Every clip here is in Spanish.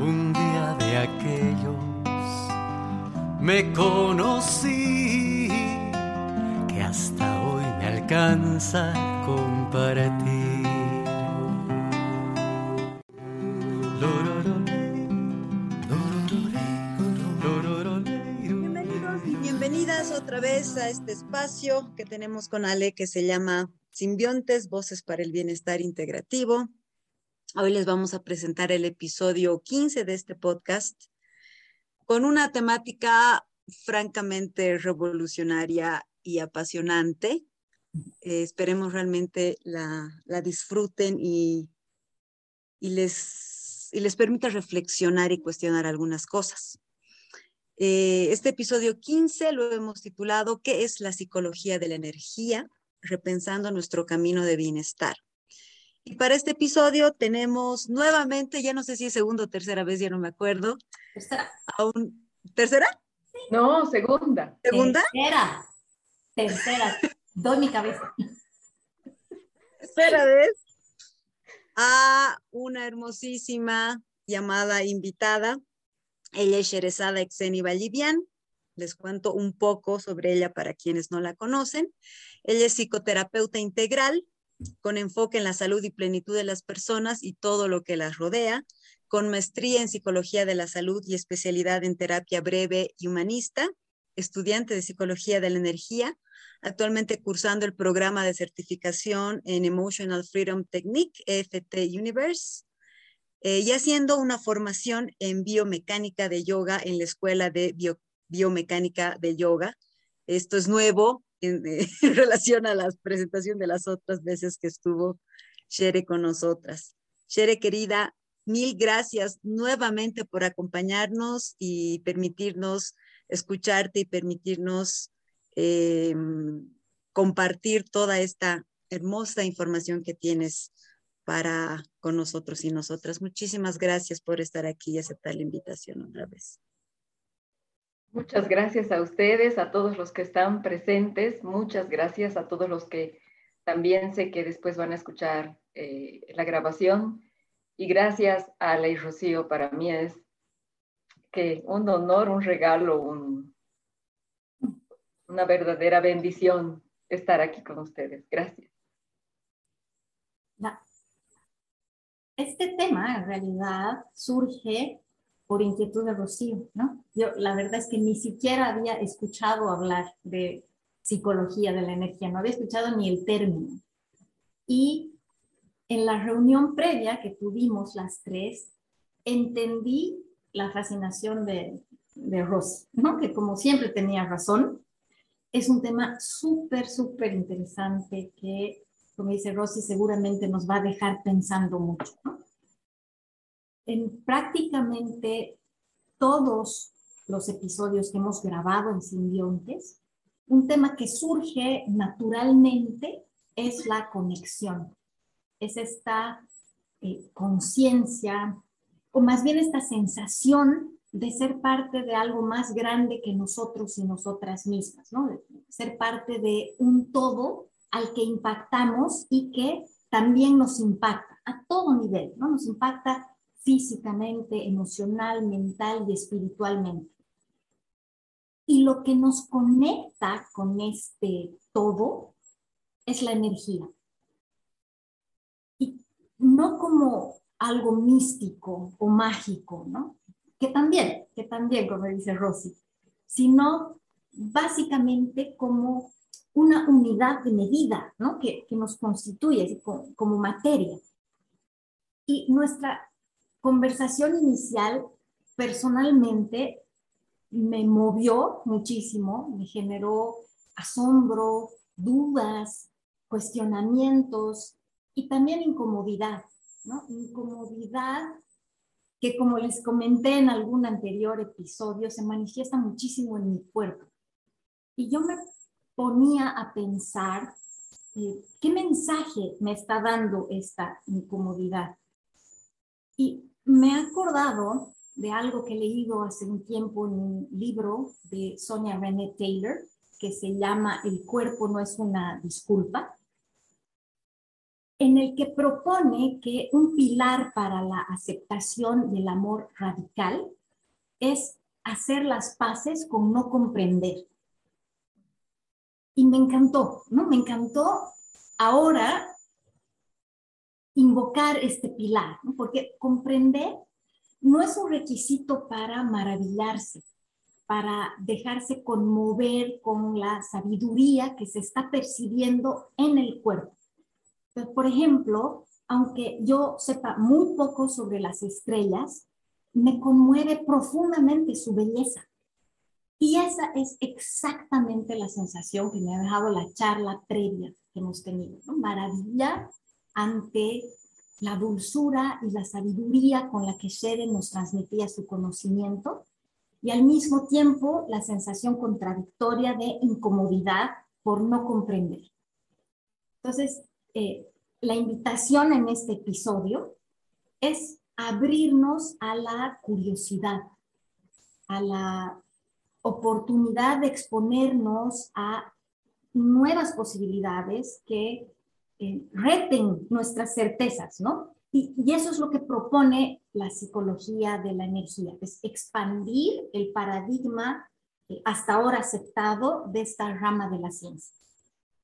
un día de aquellos me conocí que hasta hoy me alcanza compartir. Bienvenidos y bienvenidas otra vez a este espacio que tenemos con Ale que se llama Simbiontes, Voces para el Bienestar Integrativo. Hoy les vamos a presentar el episodio 15 de este podcast con una temática francamente revolucionaria y apasionante. Eh, esperemos realmente la, la disfruten y, y, les, y les permita reflexionar y cuestionar algunas cosas. Eh, este episodio 15 lo hemos titulado ¿Qué es la psicología de la energía? Repensando nuestro camino de bienestar. Y para este episodio tenemos nuevamente, ya no sé si es segunda o tercera vez, ya no me acuerdo. Tercera. Un, ¿Tercera? No, segunda. ¿Segunda? Tercera. Tercera. Doy mi cabeza. Tercera vez. A una hermosísima llamada invitada. Ella es Sherezada Exeni Vallivian. Les cuento un poco sobre ella para quienes no la conocen. Ella es psicoterapeuta integral, con enfoque en la salud y plenitud de las personas y todo lo que las rodea, con maestría en psicología de la salud y especialidad en terapia breve y humanista, estudiante de psicología de la energía, actualmente cursando el programa de certificación en Emotional Freedom Technique, EFT Universe, eh, y haciendo una formación en biomecánica de yoga en la Escuela de Bio, Biomecánica de Yoga. Esto es nuevo, en, en, relación a la presentación de las otras veces que estuvo Shere con nosotras. Shere, querida, mil gracias nuevamente por acompañarnos y permitirnos escucharte y permitirnos eh, compartir toda esta hermosa información que tienes para con nosotros y nosotras. Muchísimas gracias por estar aquí y aceptar la invitación otra vez. Muchas gracias a ustedes, a todos los que están presentes. Muchas gracias a todos los que también sé que después van a escuchar eh, la grabación. Y gracias a Ley Rocío, para mí es que un honor, un regalo, un, una verdadera bendición estar aquí con ustedes. Gracias. Este tema en realidad surge por inquietud de Rocío, ¿no? Yo la verdad es que ni siquiera había escuchado hablar de psicología de la energía, no había escuchado ni el término. Y en la reunión previa que tuvimos las tres, entendí la fascinación de, de ¿no? Que como siempre tenía razón, es un tema súper, súper interesante que, como dice Rosy, seguramente nos va a dejar pensando mucho, ¿no? En prácticamente todos los episodios que hemos grabado en Simbiontes, un tema que surge naturalmente es la conexión. Es esta eh, conciencia, o más bien esta sensación de ser parte de algo más grande que nosotros y nosotras mismas, ¿no? De ser parte de un todo al que impactamos y que también nos impacta a todo nivel, ¿no? Nos impacta físicamente, emocional, mental y espiritualmente. Y lo que nos conecta con este todo es la energía. Y no como algo místico o mágico, ¿no? Que también, que también, como dice Rosy, sino básicamente como una unidad de medida, ¿no? Que, que nos constituye como, como materia. Y nuestra conversación inicial personalmente me movió muchísimo, me generó asombro, dudas, cuestionamientos y también incomodidad, ¿no? Incomodidad que como les comenté en algún anterior episodio, se manifiesta muchísimo en mi cuerpo. Y yo me ponía a pensar, eh, ¿qué mensaje me está dando esta incomodidad? Y me he acordado de algo que he leído hace un tiempo en un libro de Sonia René Taylor que se llama El cuerpo no es una disculpa. en el que propone que un pilar para la aceptación del amor radical es hacer las paces con no comprender. Y me encantó, ¿no? Me encantó ahora invocar este pilar, ¿no? porque comprender no es un requisito para maravillarse, para dejarse conmover con la sabiduría que se está percibiendo en el cuerpo. por ejemplo, aunque yo sepa muy poco sobre las estrellas, me conmueve profundamente su belleza. Y esa es exactamente la sensación que me ha dejado la charla previa que hemos tenido. Maravilla ante la dulzura y la sabiduría con la que Shere nos transmitía su conocimiento y al mismo tiempo la sensación contradictoria de incomodidad por no comprender. Entonces, eh, la invitación en este episodio es abrirnos a la curiosidad, a la oportunidad de exponernos a nuevas posibilidades que eh, reten nuestras certezas, ¿no? Y, y, eso es lo que propone la psicología de la energía, es expandir el paradigma eh, hasta ahora aceptado de esta rama de la ciencia.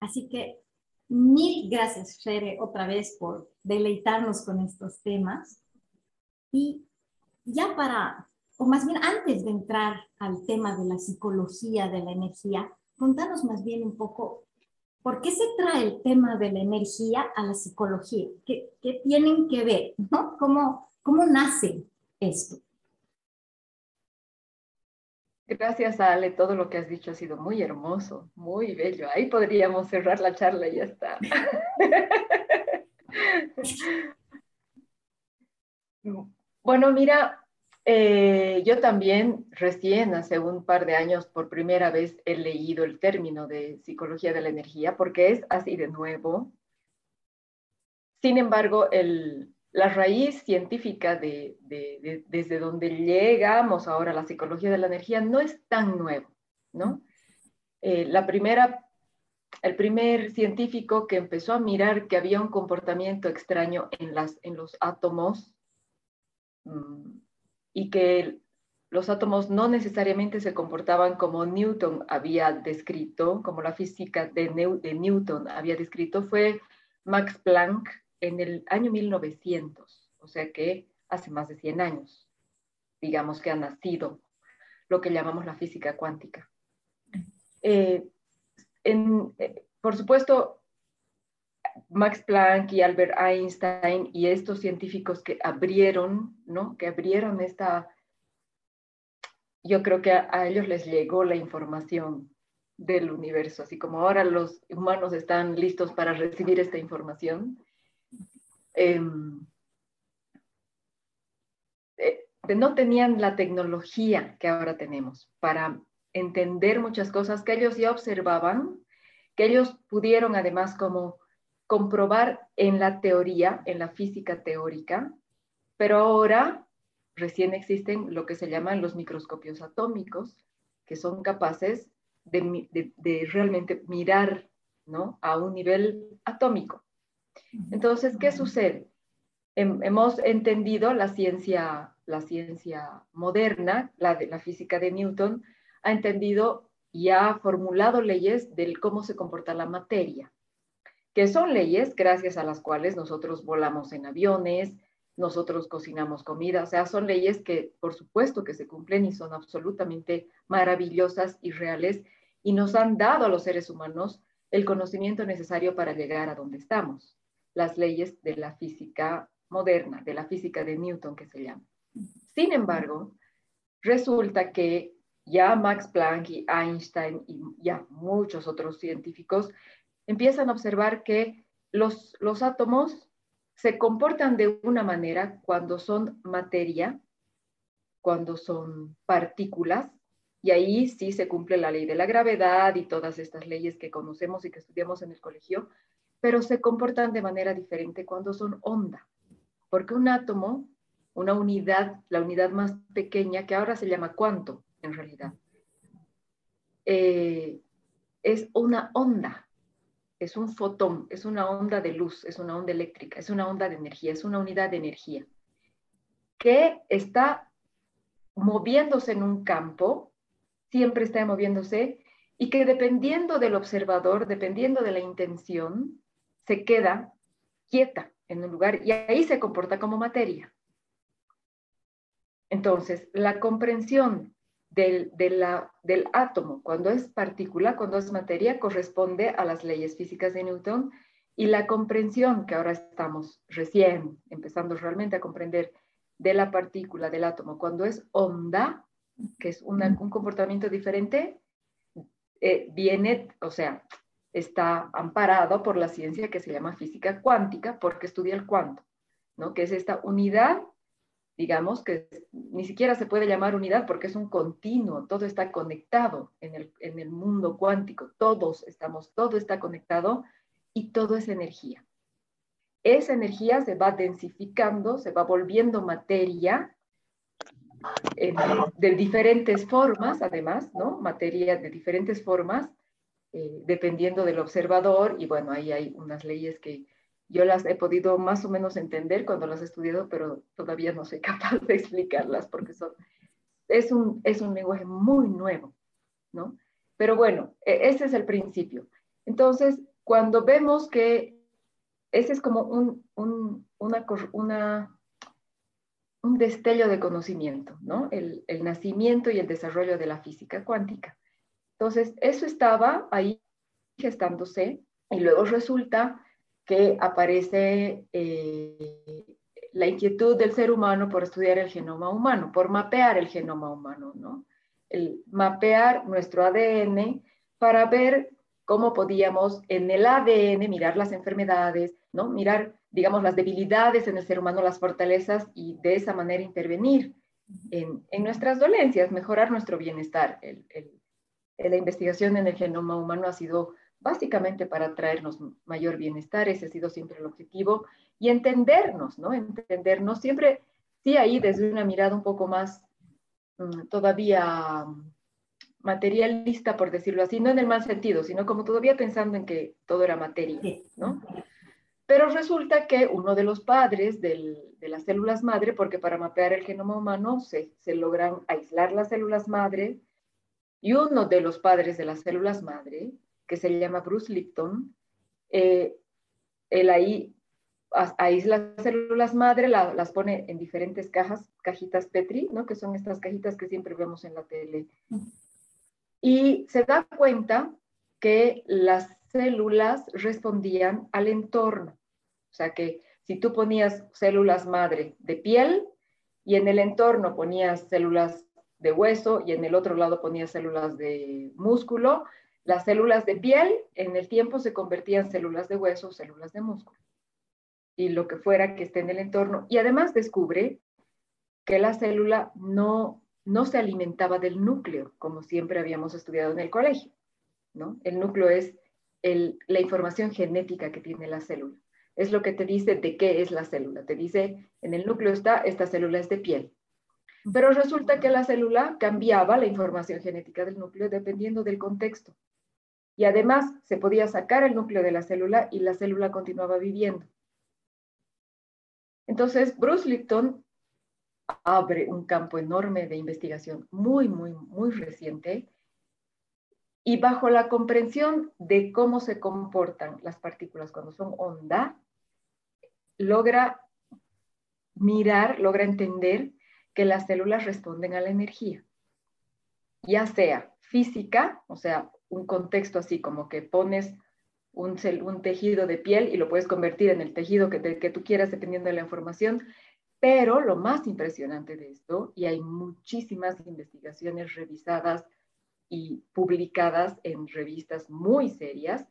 Así que mil gracias, Shere, otra vez por deleitarnos con estos temas. Y ya para, o más bien antes de entrar al tema de la psicología de la energía, contanos más bien un poco ¿Por qué se trae el tema de la energía a la psicología? ¿Qué, qué tienen que ver? ¿no? ¿Cómo, ¿Cómo nace esto? Gracias, Ale. Todo lo que has dicho ha sido muy hermoso, muy bello. Ahí podríamos cerrar la charla y ya está. bueno, mira, eh, yo también recién, hace un par de años, por primera vez he leído el término de psicología de la energía porque es así de nuevo. Sin embargo, la raíz científica de, desde donde llegamos ahora a la psicología de la energía no es tan nuevo, ¿no? Eh, la primera, el primer científico que empezó a mirar que había un comportamiento extraño en, las, en los átomos, mm, y que los átomos no necesariamente se comportaban como Newton había descrito, como la física de, Newton había descrito, fue Max Planck en el año 1900, o sea que hace más de 100 años, digamos que ha nacido lo que llamamos la física cuántica. Eh, eh, por supuesto, Max Planck y Albert Einstein y estos científicos que abrieron, ¿no? Que abrieron esta, yo creo que a, ellos les llegó la información del universo, así como ahora los humanos están listos para recibir esta información. Em, eh, no tenían la tecnología que ahora tenemos para entender muchas cosas que ellos ya observaban, que ellos pudieron además como comprobar en la teoría, en la física teórica, pero ahora recién existen lo que se llaman los microscopios atómicos, que son capaces de, realmente mirar ¿no? a un nivel atómico. Entonces, ¿qué sucede? hemos entendido la ciencia, la ciencia moderna, la de la física de Newton, ha entendido y ha formulado leyes del cómo se comporta la materia que son leyes gracias a las cuales nosotros volamos en aviones, nosotros cocinamos comida, o sea, son leyes que por supuesto que se cumplen y son absolutamente maravillosas y reales y nos han dado a los seres humanos el conocimiento necesario para llegar a donde estamos, las leyes de la física moderna, de la física de Newton que se llama. Sin embargo, resulta que ya Max Planck y Einstein y ya muchos otros científicos empiezan a observar que los, los átomos se comportan de una manera cuando son materia, cuando son partículas, y ahí sí se cumple la ley de la gravedad y todas estas leyes que conocemos y que estudiamos en el colegio, pero se comportan de manera diferente cuando son onda, porque un átomo, una unidad, la unidad más pequeña, que ahora se llama cuanto en realidad, eh, es una onda, es un fotón, es una onda de luz, es una onda eléctrica, es una onda de energía, es una unidad de energía que está moviéndose en un campo, siempre está moviéndose, y que dependiendo del observador, dependiendo de la intención, se queda quieta en un lugar y ahí se comporta como materia. Entonces, la comprensión del, del átomo. Cuando es partícula, cuando es materia, corresponde a las leyes físicas de Newton y la comprensión que ahora estamos recién empezando realmente a comprender de la partícula, del átomo, cuando es onda, que es un comportamiento diferente, eh, viene, o sea, está amparado por la ciencia que se llama física cuántica, porque estudia el cuánto, ¿no? Que es esta unidad, digamos, que ni siquiera se puede llamar unidad porque es un continuo, todo está conectado en el, en el mundo cuántico, todos estamos, todo está conectado y todo es energía esa energía se va densificando, se va volviendo materia de diferentes formas, además, ¿no? Materia de diferentes formas, eh, dependiendo del observador, y bueno, ahí hay unas leyes que yo las he podido más o menos entender cuando las he estudiado, pero todavía no soy capaz de explicarlas porque son, es, un, es un lenguaje muy nuevo, ¿no? Pero bueno, e, ese es el principio. Entonces, cuando vemos que ese es como un, un, una, una, un destello de conocimiento, ¿no? El, el, nacimiento y el desarrollo de la física cuántica. Entonces, eso estaba ahí gestándose y luego resulta que aparece eh, la inquietud del ser humano por estudiar el genoma humano, por mapear el genoma humano, ¿no? El mapear nuestro ADN para ver cómo podíamos en el ADN mirar las enfermedades, ¿no? Mirar, digamos, las debilidades en el ser humano, las fortalezas y de esa manera intervenir en, nuestras dolencias, mejorar nuestro bienestar. la investigación en el genoma humano ha sido básicamente para traernos mayor bienestar, ese ha sido siempre el objetivo, y entendernos, ¿no? Entendernos siempre, sí, ahí desde una mirada un poco más mm, todavía materialista, por decirlo así, no en el mal sentido, sino como todavía pensando en que todo era materia, ¿no? Pero resulta que uno de los padres de las células madre, porque para mapear el genoma humano se, logran aislar las células madre, y uno de los padres de las células madre, que se llama Bruce Lipton, eh, él ahí aísla las células madre, las pone en diferentes cajas, cajitas Petri, ¿no? que son estas cajitas que siempre vemos en la tele y se da cuenta que las células respondían al entorno. O sea que si tú ponías células madre de piel y en el entorno ponías células de hueso y en el otro lado ponías células de músculo, las células de piel en el tiempo se convertían en células de hueso células de músculo. Y lo que fuera que esté en el entorno. Y además descubre que la célula no no se alimentaba del núcleo, como siempre habíamos estudiado en el colegio. ¿no? El núcleo es la información genética que tiene la célula. Es lo que te dice de qué es la célula. Te dice, en el núcleo está, esta célula es de piel. Pero resulta que la célula cambiaba la información genética del núcleo dependiendo del contexto. Y además se podía sacar el núcleo de la célula y la célula continuaba viviendo. Entonces, Bruce Lipton abre un campo enorme de investigación muy, muy, muy reciente y bajo la comprensión de cómo se comportan las partículas cuando son onda, logra mirar, logra entender que las células responden a la energía, ya sea física, o sea, un contexto así como que pones un, tejido de piel y lo puedes convertir en el tejido que, que tú quieras dependiendo de la información, pero lo más impresionante de esto, y hay muchísimas investigaciones revisadas y publicadas en revistas muy serias,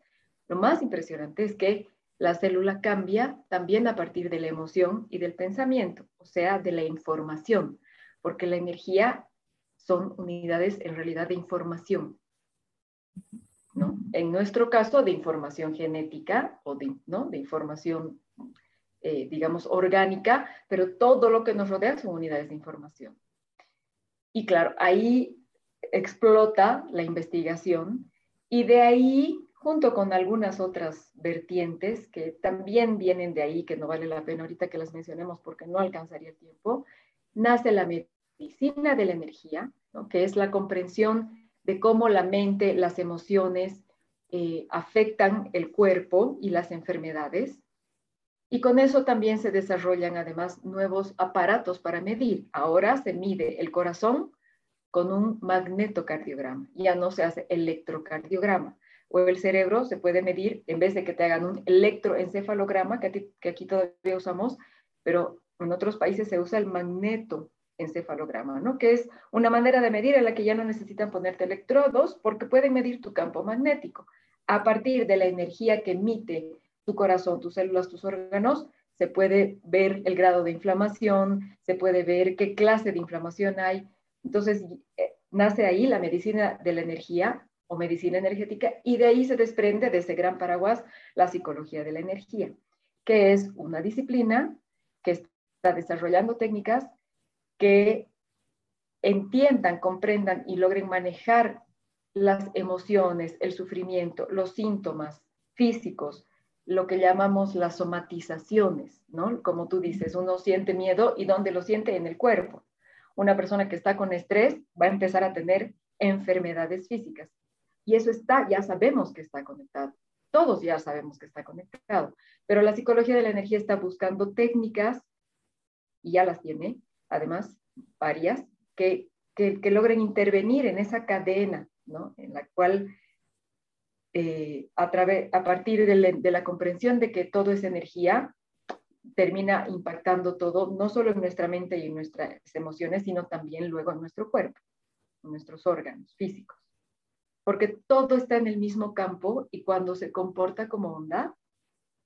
lo más impresionante es que la célula cambia también a partir de la emoción y del pensamiento, o sea, de la información, porque la energía son unidades en realidad de información. ¿No? En nuestro caso, de información genética o de, ¿no? de información eh, digamos, orgánica, pero todo lo que nos rodea son unidades de información. Y claro, ahí explota la investigación y de ahí, junto con algunas otras vertientes que también vienen de ahí, que no vale la pena ahorita que las mencionemos porque no alcanzaría el tiempo, nace la medicina de la energía, que es la comprensión de cómo la mente, las emociones eh, afectan el cuerpo y las enfermedades. Y con eso también se desarrollan además nuevos aparatos para medir. Ahora se mide el corazón con un magnetocardiograma, ya no se hace electrocardiograma. O el cerebro se puede medir, en vez de que te hagan un electroencefalograma, que, que aquí todavía usamos, pero en otros países se usa el magnetoencefalograma, ¿no? Que es una manera de medir en la que ya no necesitan ponerte electrodos porque pueden medir tu campo magnético. A partir de la energía que emite tu corazón, tus células, tus órganos, se puede ver el grado de inflamación, se puede ver qué clase de inflamación hay, entonces, eh, nace ahí la medicina de la energía o medicina energética y de ahí se desprende de ese gran paraguas la psicología de la energía, que es una disciplina que está desarrollando técnicas que entiendan, comprendan y logren manejar las emociones, el sufrimiento, los síntomas físicos, lo que llamamos las somatizaciones, ¿no? Como tú dices, uno siente miedo y ¿dónde lo siente? En el cuerpo una persona que está con estrés va a empezar a tener enfermedades físicas. Y eso está, ya sabemos que está conectado. Todos ya sabemos que está conectado. Pero la psicología de la energía está buscando técnicas, y ya las tiene, además, varias, que, logren intervenir en esa cadena, ¿no? En la cual, eh, a, a partir de la comprensión de que todo es energía, termina impactando todo, no solo en nuestra mente y en nuestras emociones, sino también luego en nuestro cuerpo, en nuestros órganos físicos. Porque todo está en el mismo campo y cuando se comporta como onda,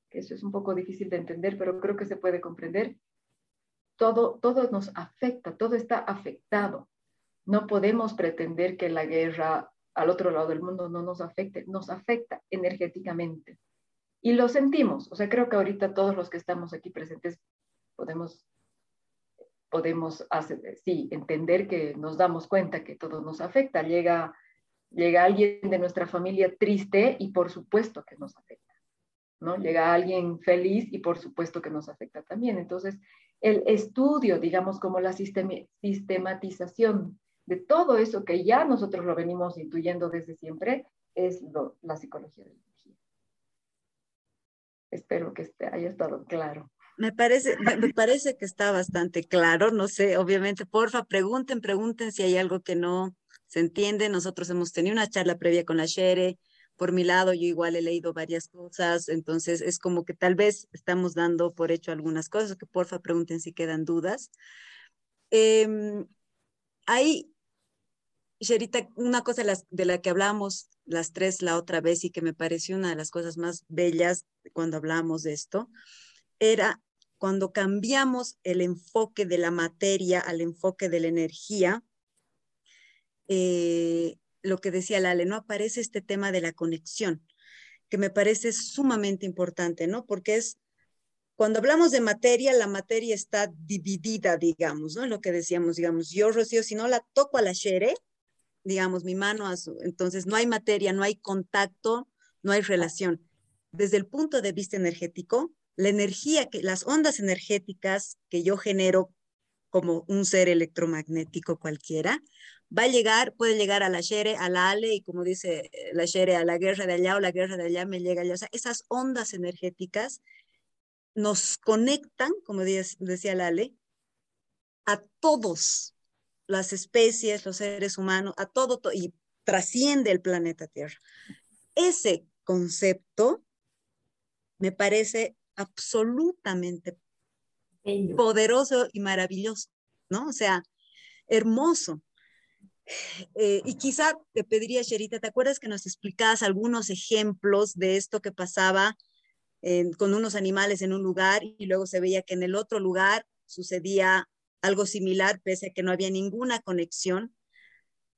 que eso es un poco difícil de entender, pero creo que se puede comprender, todo, todo nos afecta, todo está afectado. No podemos pretender que la guerra al otro lado del mundo no nos afecte, nos afecta energéticamente y lo sentimos. O sea, creo que ahorita todos los que estamos aquí presentes podemos, podemos sí, entender que nos damos cuenta que todo nos afecta. Llega, llega alguien de nuestra familia triste y por supuesto que nos afecta. ¿no? Llega alguien feliz y por supuesto que nos afecta también. Entonces, el estudio, digamos, como la sistematización de todo eso que ya nosotros lo venimos intuyendo desde siempre, es la psicología del Espero que esté, haya estado claro. Me parece, me parece que está bastante claro, no sé, obviamente, porfa, pregunten, pregunten si hay algo que no se entiende. Nosotros hemos tenido una charla previa con la Shere, por mi lado yo igual he leído varias cosas, entonces es como que tal vez estamos dando por hecho algunas cosas, que porfa pregunten si quedan dudas. Eh, hay, Sherita, una cosa de, de la que hablamos las tres la otra vez y que me pareció una de las cosas más bellas cuando hablamos de esto, era cuando cambiamos el enfoque de la materia al enfoque de la energía, eh, lo que decía Lale, ¿no? Aparece este tema de la conexión, que me parece sumamente importante, ¿no? Porque es, cuando hablamos de materia, la materia está dividida, digamos, ¿no? Lo que decíamos, digamos, yo, Rocío, si no la toco a la Shere, digamos, mi mano a su, entonces no hay materia, no hay contacto, no hay relación. Desde el punto de vista energético, la energía, que, las ondas energéticas que yo genero como un ser electromagnético cualquiera, va a llegar, puede llegar a la Shere, a la Ale, y como dice la Shere, a la guerra de allá o la guerra de allá me llega allá. O sea, esas ondas energéticas nos conectan, como decía la Ale, a todos, las especies, los seres humanos, a todo, y trasciende el planeta Tierra. Ese concepto me parece absolutamente poderoso y maravilloso, ¿no? O sea, hermoso. Eh, y quizá te pediría, Sherita, ¿te acuerdas que nos explicabas algunos ejemplos de esto que pasaba con unos animales en un lugar y luego se veía que en el otro lugar sucedía algo similar, pese a que no había ninguna conexión.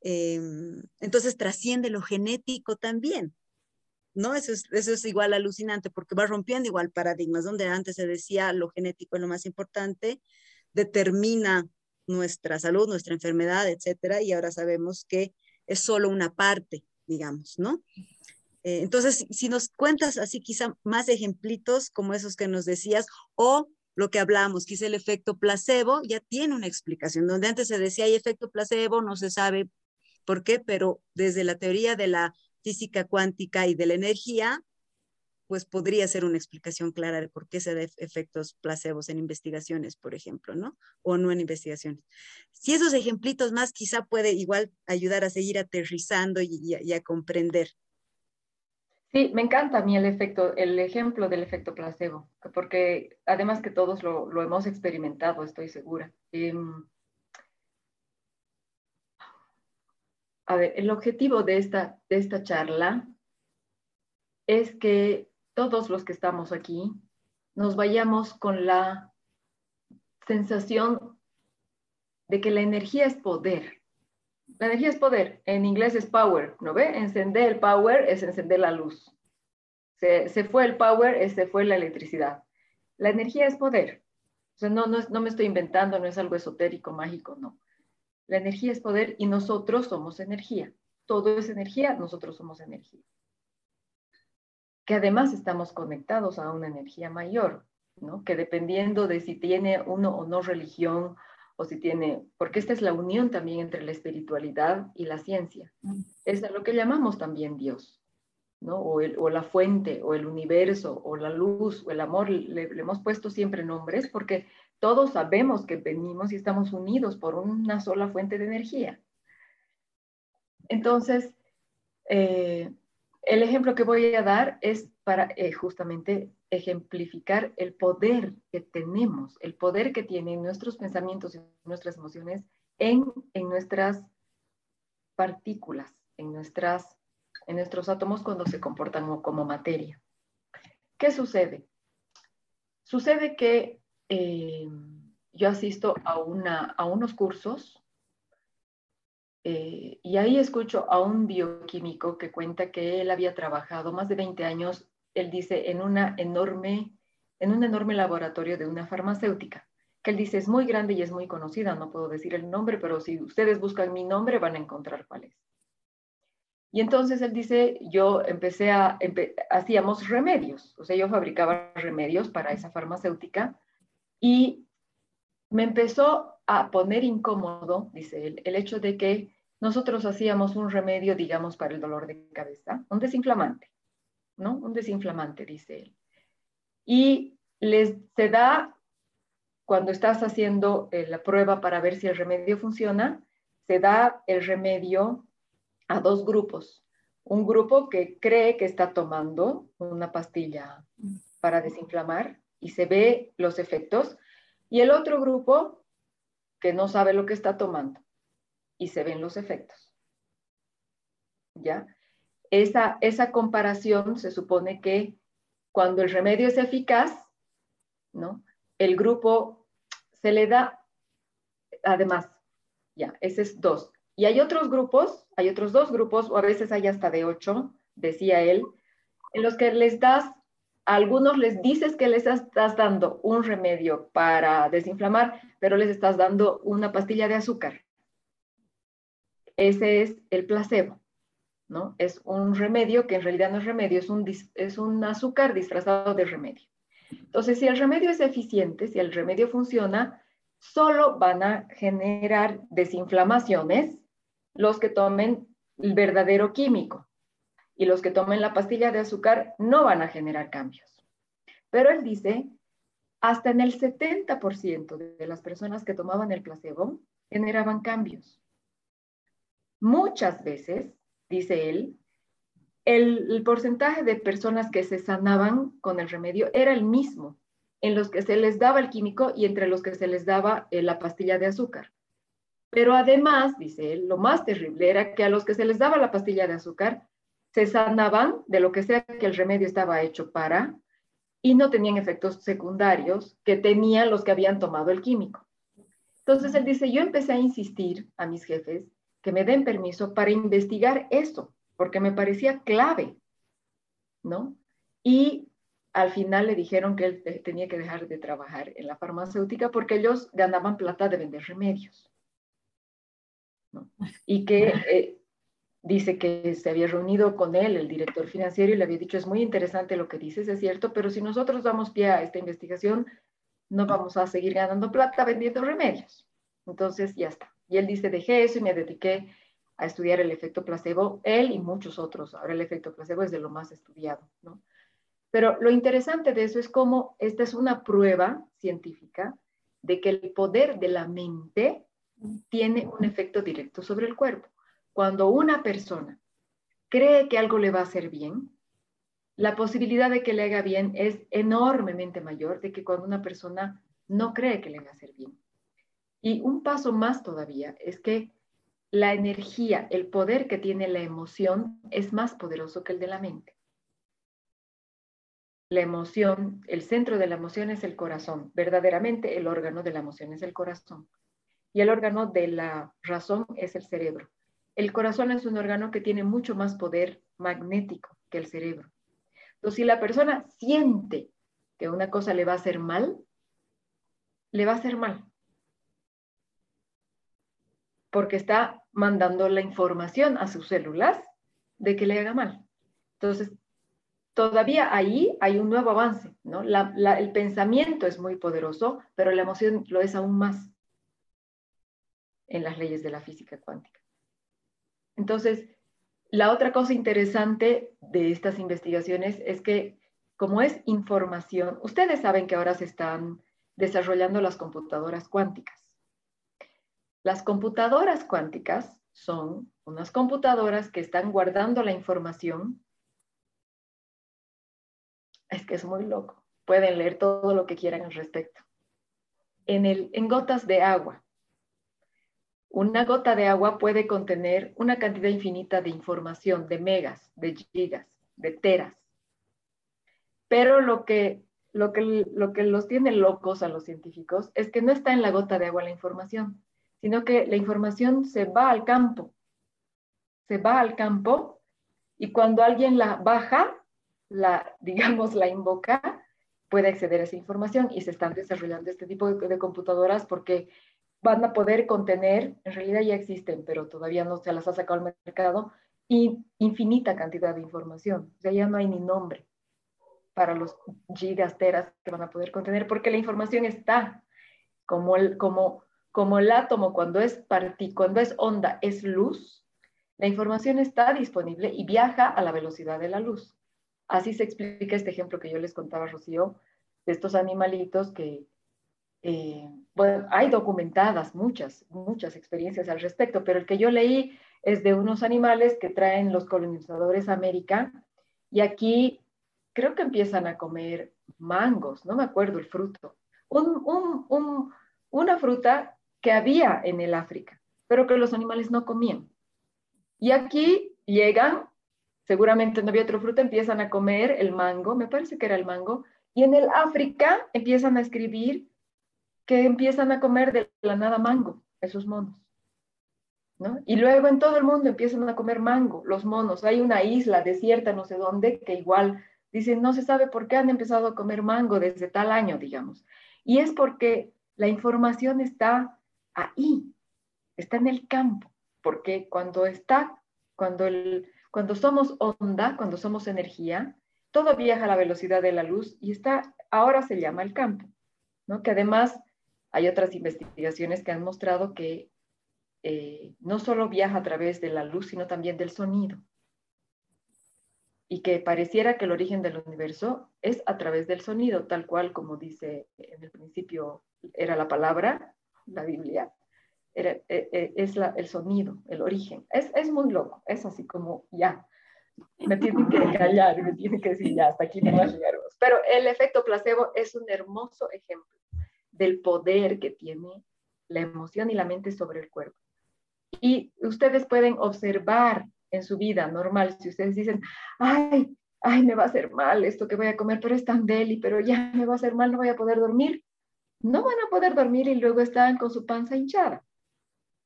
Em, entonces trasciende lo genético también, ¿no? Eso es, eso es igual alucinante porque va rompiendo igual paradigmas, donde antes se decía lo genético es lo más importante, determina nuestra salud, nuestra enfermedad, etcétera, y ahora sabemos que es solo una parte, digamos, ¿no? Eh, entonces, si nos cuentas así quizá más ejemplitos como esos que nos decías, o lo que hablamos, quizá el efecto placebo, ya tiene una explicación, donde antes se decía hay efecto placebo, no se sabe por qué, pero desde la teoría de la física cuántica y de la energía, pues podría ser una explicación clara de por qué se da efectos placebos en investigaciones, por ejemplo, ¿no? O no en investigaciones. Si esos ejemplitos más quizá puede igual ayudar a seguir aterrizando y, a comprender. Sí, me encanta a mí el efecto, el ejemplo del efecto placebo, porque además que todos lo, hemos experimentado, estoy segura. Em, a ver, el objetivo de esta, de esta charla es que todos los que estamos aquí nos vayamos con la sensación de que la energía es poder. La energía es poder, en inglés es power, ¿no ve? Encender el power es encender la luz. Se, fue el power, se fue la electricidad. La energía es poder. No, no, no me estoy inventando, no es algo esotérico, mágico, no. La energía es poder y nosotros somos energía. Todo es energía, nosotros somos energía que además estamos conectados a una energía mayor, ¿no? que dependiendo de si tiene uno o no religión, o si tiene, porque esta es la unión también entre la espiritualidad y la ciencia. Mm. Es lo que llamamos también Dios, ¿no? O, el, o la fuente, o el universo, o la luz, o el amor. Le, le, hemos puesto siempre nombres porque todos sabemos que venimos y estamos unidos por una sola fuente de energía. Entonces, eh, el ejemplo que voy a dar es para eh, justamente ejemplificar el poder que tenemos, el poder que tienen nuestros pensamientos y nuestras emociones en, nuestras partículas, en, nuestras, en nuestros átomos cuando se comportan como, materia. ¿Qué sucede? Sucede que eh, yo asisto a, una, a unos cursos eh, y ahí escucho a un bioquímico que cuenta que él había trabajado más de 20 años, él dice, en, una enorme, en un enorme laboratorio de una farmacéutica, que él dice es muy grande y es muy conocida, no puedo decir el nombre, pero si ustedes buscan mi nombre van a encontrar cuál es. Y entonces él dice, yo empecé a, hacíamos remedios, o sea, yo fabricaba remedios para esa farmacéutica y me empezó a poner incómodo, dice él, el hecho de que nosotros hacíamos un remedio, digamos, para el dolor de cabeza, un desinflamante, ¿no? Un desinflamante, dice él. Y les se da, cuando estás haciendo eh, la prueba para ver si el remedio funciona, se da el remedio a dos grupos. Un grupo que cree que está tomando una pastilla para desinflamar y se ve los efectos, y el otro grupo que no sabe lo que está tomando y se ven los efectos. ¿Ya? Esa, esa comparación se supone que cuando el remedio es eficaz, ¿no? El grupo se le da, además, ya, ese es dos. Y hay otros grupos, hay otros dos grupos, o a veces hay hasta de ocho, decía él, en los que les das algunos les dices que les estás dando un remedio para desinflamar, pero les estás dando una pastilla de azúcar. Ese es el placebo, ¿no? Es un remedio que en realidad no es remedio, es un, es un azúcar disfrazado de remedio. Entonces, si el remedio es eficiente, si el remedio funciona, solo van a generar desinflamaciones los que tomen el verdadero químico, y los que tomen la pastilla de azúcar no van a generar cambios. Pero él dice, hasta en el 70% de las personas que tomaban el placebo generaban cambios. Muchas veces, dice él, el, porcentaje de personas que se sanaban con el remedio era el mismo en los que se les daba el químico y entre los que se les daba eh, la pastilla de azúcar. Pero además, dice él, lo más terrible era que a los que se les daba la pastilla de azúcar se sanaban de lo que sea que el remedio estaba hecho para y no tenían efectos secundarios que tenían los que habían tomado el químico. Entonces él dice, yo empecé a insistir a mis jefes que me den permiso para investigar eso, porque me parecía clave, ¿no? Y al final le dijeron que él tenía que dejar de trabajar en la farmacéutica porque ellos ganaban plata de vender remedios. Y que eh, dice que se había reunido con él, el director financiero, y le había dicho, es muy interesante lo que dices, es cierto, pero si nosotros damos pie a esta investigación, no vamos a seguir ganando plata vendiendo remedios. Entonces, ya está. Y él dice, dejé eso y me dediqué a estudiar el efecto placebo, él y muchos otros. Ahora el efecto placebo es de lo más estudiado, ¿no? Pero lo interesante de eso es cómo esta es una prueba científica de que el poder de la mente tiene un efecto directo sobre el cuerpo. Cuando una persona cree que algo le va a hacer bien, la posibilidad de que le haga bien es enormemente mayor de que cuando una persona no cree que le va a hacer bien. Y un paso más todavía es que la energía, el poder que tiene la emoción es más poderoso que el de la mente. La emoción, el centro de la emoción es el corazón. Verdaderamente el órgano de la emoción es el corazón. Y el órgano de la razón es el cerebro. El corazón es un órgano que tiene mucho más poder magnético que el cerebro. Entonces, si la persona siente que una cosa le va a hacer mal, le va a hacer mal. Porque está mandando la información a sus células de que le haga mal. Entonces, todavía ahí hay un nuevo avance, ¿no? el pensamiento es muy poderoso, pero la emoción lo es aún más en las leyes de la física cuántica. Entonces, la otra cosa interesante de estas investigaciones es que como es información, ustedes saben que ahora se están desarrollando las computadoras cuánticas. Las computadoras cuánticas son unas computadoras que están guardando la información es que es muy loco. Pueden leer todo lo que quieran al respecto. En, el, en gotas de agua. Una gota de agua puede contener una cantidad infinita de información, de megas, de gigas, de teras. Pero lo que, lo que, lo que los tiene locos a los científicos es que no está en la gota de agua la información, sino que la información se va al campo. Se va al campo y cuando alguien la baja, la, digamos, la invoca, puede acceder a esa información y se están desarrollando este tipo de, computadoras porque van a poder contener, en realidad ya existen, pero todavía no se las ha sacado al mercado, y infinita cantidad de información. O sea, ya no hay ni nombre para los gigas, teras que van a poder contener, porque la información está como el, como, como el átomo cuando es, cuando es onda, es luz, la información está disponible y viaja a la velocidad de la luz. Así se explica este ejemplo que yo les contaba, Rocío, de estos animalitos que, eh, bueno, hay documentadas muchas, muchas experiencias al respecto, pero el que yo leí es de unos animales que traen los colonizadores a América y aquí creo que empiezan a comer mangos, no me acuerdo el fruto, una fruta que había en el África, pero que los animales no comían. Y aquí llegan seguramente no había otra fruta, empiezan a comer el mango, me parece que era el mango, y en el África empiezan a escribir que empiezan a comer de la nada mango, esos monos. ¿no? Y luego en todo el mundo empiezan a comer mango, los monos. Hay una isla desierta, no sé dónde, que igual dicen, no se sabe por qué han empezado a comer mango desde tal año, digamos. Y es porque la información está ahí, está en el campo, porque cuando está, cuando el, cuando somos onda, cuando somos energía, todo viaja a la velocidad de la luz y está, ahora se llama el campo, ¿no? Que además hay otras investigaciones que han mostrado que eh, no solo viaja a través de la luz, sino también del sonido. Y que pareciera que el origen del universo es a través del sonido, tal cual como dice en el principio era la palabra, la Biblia, e, e, es el sonido, el origen. Es, es, muy loco, es así como ya, me tienen que callar, me tienen que decir ya, hasta aquí no llegar. Pero el efecto placebo es un hermoso ejemplo del poder que tiene la emoción y la mente sobre el cuerpo. Y ustedes pueden observar en su vida normal, si ustedes dicen, ay, ay, me va a hacer mal esto que voy a comer, pero es tan deli, pero ya me va a hacer mal, no voy a poder dormir. No van a poder dormir y luego están con su panza hinchada.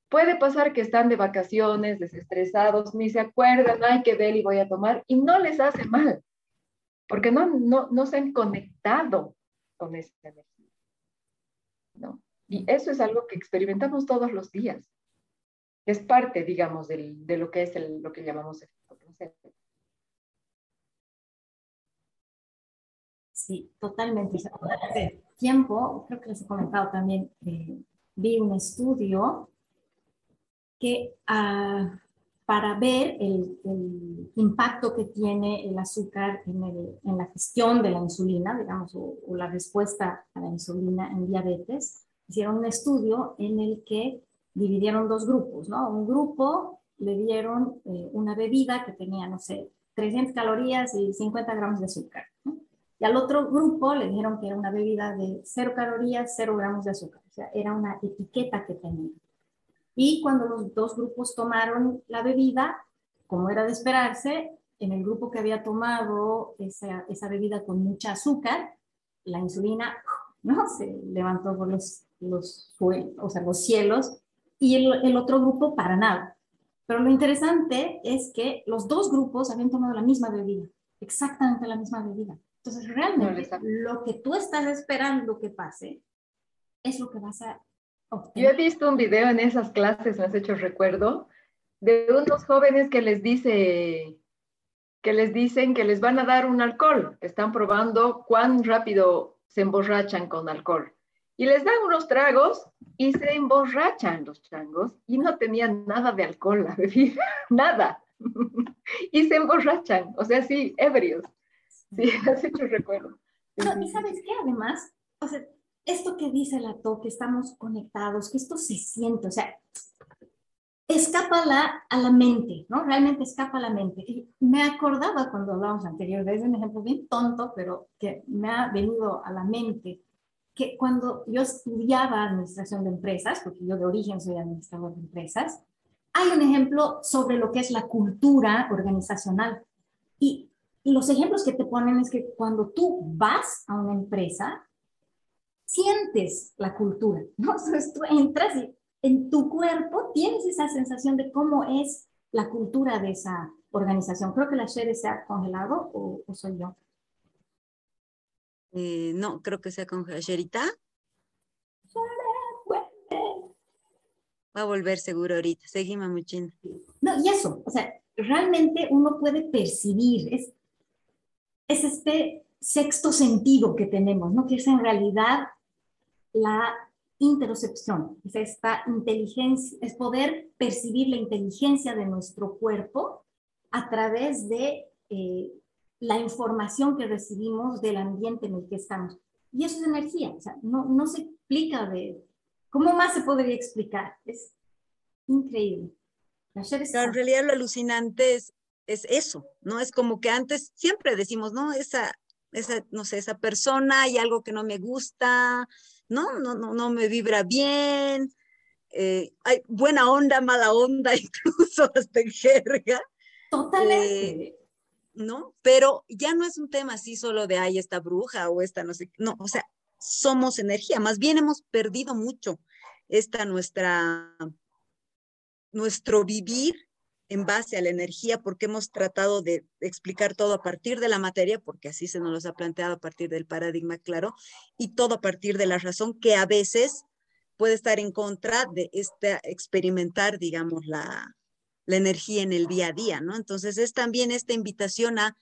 Puede pasar que están de vacaciones, desestresados, ni se acuerdan, ay, qué deli voy a tomar, y no les hace mal, porque no, no, no se han conectado con esa energía. ¿No? Y eso es algo que experimentamos todos los días. es parte, digamos, de lo que es lo que llamamos efecto placebo. Sí, totalmente. Hace tiempo, creo que les he comentado también, eh, vi un estudio que ah, para ver el, impacto que tiene el azúcar en, la gestión de la insulina, digamos, o, la respuesta a la insulina en diabetes, hicieron un estudio en el que dividieron dos grupos, ¿no? Un grupo le dieron eh, una bebida que tenía, no sé, 300 calorías y 50 gramos de azúcar. Y al otro grupo le dijeron que era una bebida de 0 calorías, 0 gramos de azúcar. O sea, era una etiqueta que tenía. Y cuando los dos grupos tomaron la bebida, como era de esperarse, en el grupo que había tomado esa, esa bebida con mucha azúcar, la insulina ¿no? se levantó por los, los, o sea, los cielos y el, el otro grupo para nada. Pero lo interesante es que los dos grupos habían tomado la misma bebida, exactamente la misma bebida. Entonces, realmente lo que tú estás esperando que pase es lo que vas a yo he visto un video en esas clases, me has hecho recuerdo, de unos jóvenes que les dice que les dicen que les van a dar un alcohol, están probando cuán rápido se emborrachan con alcohol. Y les dan unos tragos y se emborrachan los changos y no tenían nada de alcohol la bebida, nada. y se emborrachan, o sea, sí, ebrios. Sí, has hecho recuerdo. No, y sabes qué, además, o sea, esto que dice la To, que estamos conectados, que esto se siente, o sea, escapa la, a la mente, ¿no? Realmente escapa a la mente. Y me acordaba cuando hablábamos anterior, es un ejemplo bien tonto, pero que me ha venido a la mente, que cuando yo estudiaba administración de empresas, porque yo de origen soy administrador de empresas, hay un ejemplo sobre lo que es la cultura organizacional. Y los ejemplos que te ponen es que cuando tú vas a una empresa, sientes la cultura, ¿no? Entonces tú entras y en tu cuerpo tienes esa sensación de cómo es la cultura de esa organización. Creo que la Shere se ha congelado o, soy yo. Eh, no, creo que sea congelada. ¿Sherita? Va a volver seguro ahorita. Seguimos muchísimo. No, y eso, o sea, realmente uno puede percibir, es, es este sexto sentido que tenemos, ¿no? Que es en realidad la interocepción, es esta inteligencia, es poder percibir la inteligencia de nuestro cuerpo a través de eh, la información que recibimos del ambiente en el que estamos. Y eso es energía, o sea, no, no se explica de... ¿Cómo más se podría explicar? Es increíble. en realidad lo alucinante es, es eso, ¿no? Es como que antes siempre decimos, ¿no? Esa, esa, no sé, esa persona, hay algo que no me gusta, ¿no? No, no, no me vibra bien, eh, hay buena onda, mala onda, incluso hasta en jerga. Totalmente. Eh, ¿No? Pero ya no es un tema así solo de, ay, esta bruja o esta, no sé, no, o sea, somos energía, más bien hemos perdido mucho esta nuestra, nuestro vivir en base a la energía, porque hemos tratado de explicar todo a partir de la materia, porque así se nos ha planteado a partir del paradigma claro, y todo a partir de la razón que a veces puede estar en contra de este experimentar, digamos, la, la energía en el día a día, ¿no? Entonces es también esta invitación a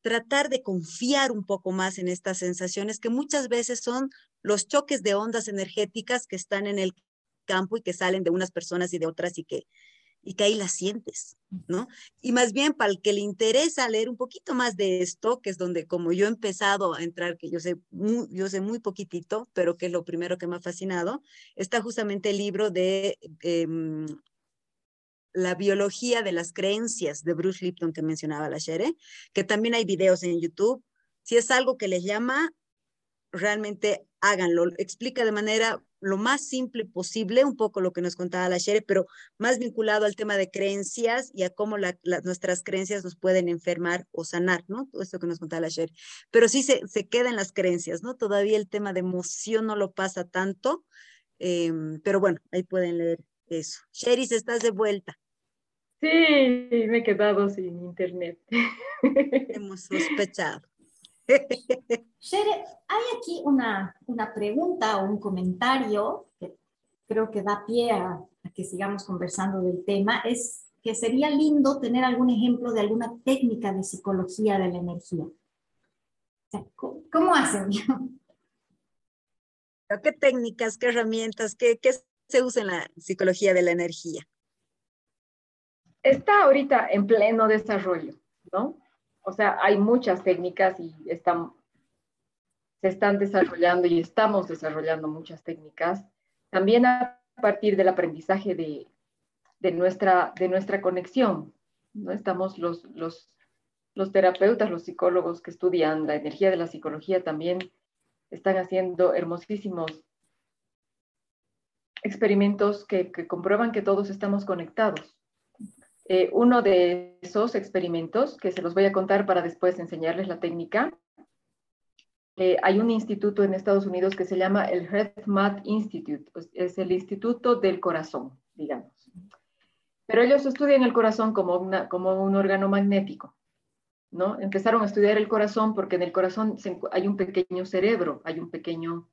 tratar de confiar un poco más en estas sensaciones que muchas veces son los choques de ondas energéticas que están en el campo y que salen de unas personas y de otras y que y que ahí la sientes, ¿no? Y más bien para el que le interesa leer un poquito más de esto, que es donde como yo he empezado a entrar, que yo sé muy, yo sé muy poquitito, pero que es lo primero que me ha fascinado, está justamente el libro de em, La biología de las creencias de Bruce Lipton que mencionaba la Shere, que también hay videos en YouTube. Si es algo que les llama, realmente háganlo. Explica de manera lo más simple posible, un poco lo que nos contaba la Shere, pero más vinculado al tema de creencias y a cómo nuestras creencias nos pueden enfermar o sanar, ¿no? Todo esto que nos contaba la Shere. Pero sí se, se queda en las creencias, ¿no? Todavía el tema de emoción no lo pasa tanto, em, pero bueno, ahí pueden leer eso. Sheris, estás de vuelta. Sí, me he quedado sin internet. Hemos sospechado. Shere, hay aquí una, una pregunta o un comentario que creo que da pie a, que sigamos conversando del tema, es que sería lindo tener algún ejemplo de alguna técnica de psicología de la energía. ¿Cómo, hacen? ¿Qué técnicas, qué herramientas, qué, qué se usa en la psicología de la energía? Está ahorita en pleno desarrollo, ¿no? O sea, hay muchas técnicas y se están desarrollando y estamos desarrollando muchas técnicas. También a partir del aprendizaje de, de nuestra, de nuestra conexión, ¿no? Estamos los, los, los terapeutas, los psicólogos que estudian la energía de la psicología también están haciendo hermosísimos experimentos que comprueban que todos estamos conectados. Eh, uno de esos experimentos, que se los voy a contar para después enseñarles la técnica, eh, hay un instituto en Estados Unidos que se llama el HeartMath Institute, es el Instituto del Corazón, digamos. Pero ellos estudian el corazón como, una, como un órgano magnético, ¿no? Empezaron a estudiar el corazón porque en el corazón hay un pequeño cerebro, hay un pequeño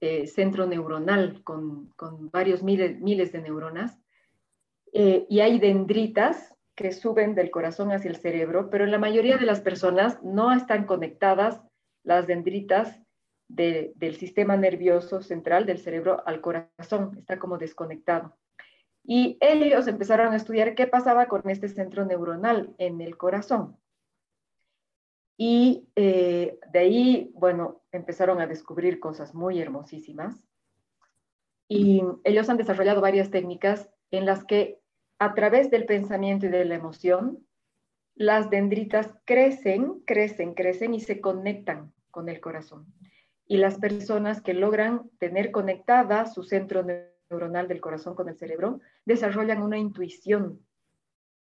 eh, centro neuronal con, con varios miles, miles de neuronas eh, y hay dendritas que suben del corazón hacia el cerebro, pero en la mayoría de las personas no están conectadas las dendritas del sistema nervioso central del cerebro al corazón, está como desconectado. Y ellos empezaron a estudiar qué pasaba con este centro neuronal en el corazón. Y eh, de ahí, bueno, empezaron a descubrir cosas muy hermosísimas. Y ellos han desarrollado varias técnicas en las que a través del pensamiento y de la emoción, las dendritas crecen, crecen, crecen y se conectan con el corazón. Y las personas que logran tener conectada su centro neuronal del corazón con el cerebro, desarrollan una intuición,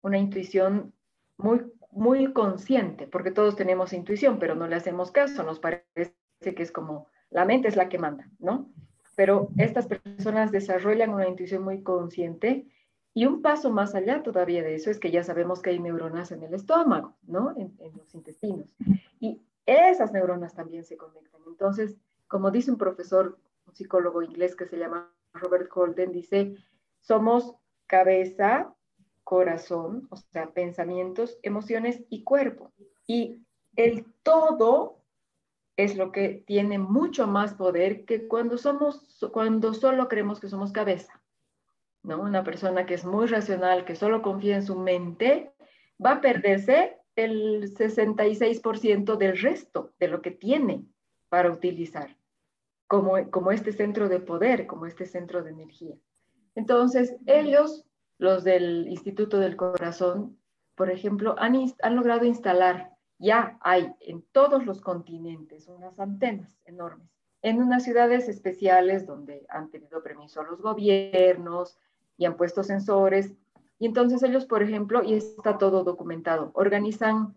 una intuición muy, muy consciente, porque todos tenemos intuición, pero no le hacemos caso, nos parece que es como la mente es la que manda, ¿no? Pero estas personas desarrollan una intuición muy consciente y un paso más allá todavía de eso es que ya sabemos que hay neuronas en el estómago, ¿no? En, los intestinos. Y esas neuronas también se conectan. Entonces, como dice un profesor, un psicólogo inglés que se llama Robert Holden, dice, somos cabeza, corazón, o sea, pensamientos, emociones y cuerpo. Y el todo es lo que tiene mucho más poder que cuando somos, cuando solo creemos que somos cabeza. Una persona que es muy racional, que solo confía en su mente, va a perderse el 66% del resto de lo que tiene para utilizar, como, como este centro de poder, como este centro de energía. Entonces, ellos, los del Instituto del Corazón, por ejemplo, han, han logrado instalar, ya hay en todos los continentes unas antenas enormes, en unas ciudades especiales donde han tenido permiso los gobiernos, y han puesto sensores. Y entonces ellos, por ejemplo, y está todo documentado, organizan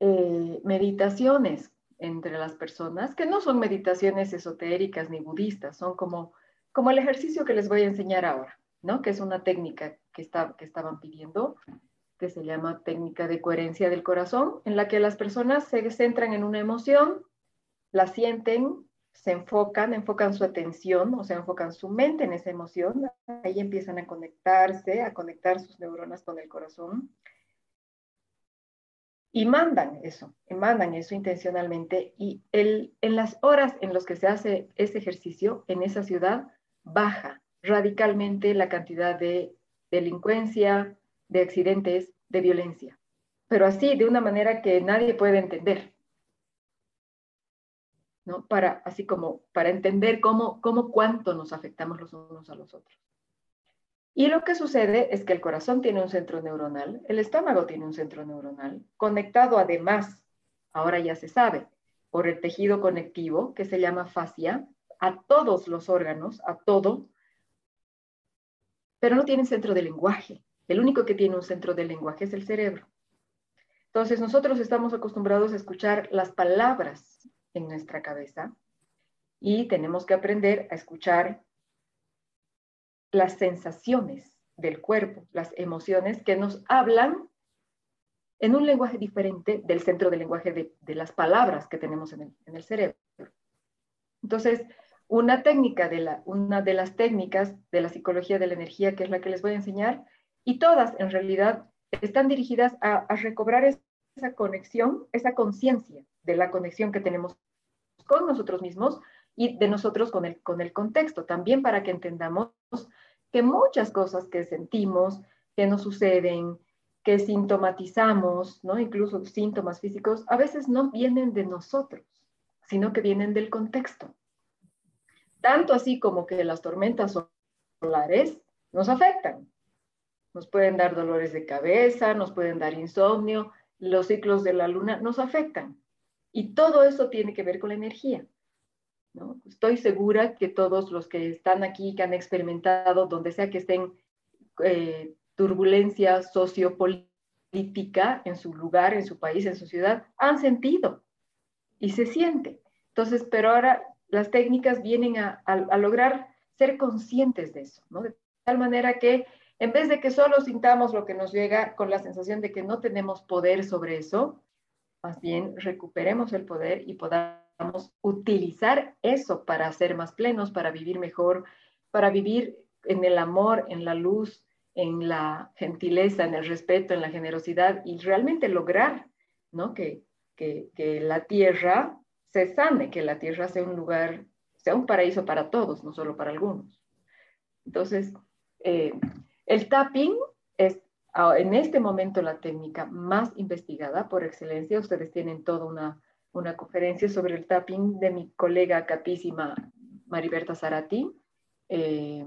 eh, meditaciones entre las personas, que no son meditaciones esotéricas ni budistas, son como, como el ejercicio que les voy a enseñar ahora, ¿no? Que es una técnica que, está, que estaban pidiendo, que se llama técnica de coherencia del corazón, en la que las personas se centran en una emoción, la sienten, se enfocan, enfocan su atención, o sea, enfocan su mente en esa emoción, ahí empiezan a conectarse, a conectar sus neuronas con el corazón y mandan eso, mandan eso intencionalmente y el, en las horas en las que se hace ese ejercicio en esa ciudad baja radicalmente la cantidad de delincuencia, de accidentes, de violencia, pero así de una manera que nadie puede entender. ¿no? Para, así como para entender cómo, cómo cuánto nos afectamos los unos a los otros. Y lo que sucede es que el corazón tiene un centro neuronal, el estómago tiene un centro neuronal, conectado además, ahora ya se sabe, por el tejido conectivo que se llama fascia, a todos los órganos, a todo, pero no tiene centro de lenguaje. El único que tiene un centro de lenguaje es el cerebro. Entonces nosotros estamos acostumbrados a escuchar las palabras en nuestra cabeza y tenemos que aprender a escuchar las sensaciones del cuerpo, las emociones que nos hablan en un lenguaje diferente del centro del lenguaje de, las palabras que tenemos en el, cerebro. Entonces, una técnica de la, una de las técnicas de la psicología de la energía, que es la que les voy a enseñar, y todas en realidad están dirigidas a, recobrar esa conexión, esa conciencia de la conexión que tenemos con nosotros mismos y de nosotros con el, con el contexto, también para que entendamos que muchas cosas que sentimos, que nos suceden, que sintomatizamos, ¿no? incluso síntomas físicos, a veces no vienen de nosotros, sino que vienen del contexto. Tanto así como que las tormentas solares nos afectan. Nos pueden dar dolores de cabeza, nos pueden dar insomnio, los ciclos de la luna nos afectan. Y todo eso tiene que ver con la energía. Estoy segura que todos los que están aquí, que han experimentado, donde sea que estén, eh, turbulencia sociopolítica en su lugar, en su país, en su ciudad, han sentido y se siente. Entonces, pero ahora las técnicas vienen a, lograr ser conscientes de eso, ¿no? De tal manera que en vez de que solo sintamos lo que nos llega con la sensación de que no tenemos poder sobre eso, más bien recuperemos el poder y podamos utilizar eso para ser más plenos, para vivir mejor, para vivir en el amor, en la luz, en la gentileza, en el respeto, en la generosidad y realmente lograr ¿no? que, que, que la tierra se sane, que la tierra sea un lugar, sea un paraíso para todos, no solo para algunos. Entonces, eh, el tapping es ah, en este momento la técnica más investigada por excelencia. Ustedes tienen toda una, una conferencia sobre el tapping de mi colega capísima Mariberta Zarati. Eh,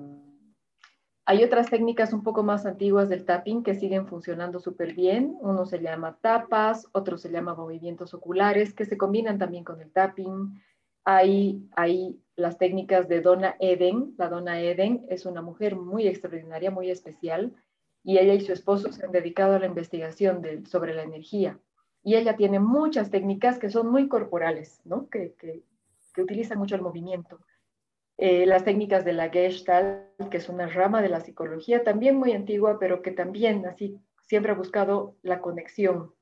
hay otras técnicas un poco más antiguas del tapping que siguen funcionando súper bien. Uno se llama tapas, otro se llama movimientos oculares, que se combinan también con el tapping. Hay, hay las técnicas de Donna Eden. La Donna Eden es una mujer muy extraordinaria, muy especial, y ella y su esposo se han dedicado a la investigación sobre la energía. Y ella tiene muchas técnicas que son muy corporales, ¿no? que, que, que utilizan mucho el movimiento. Eh, las técnicas de la Gestalt, que es una rama de la psicología también muy antigua, pero que también así siempre ha buscado la conexión.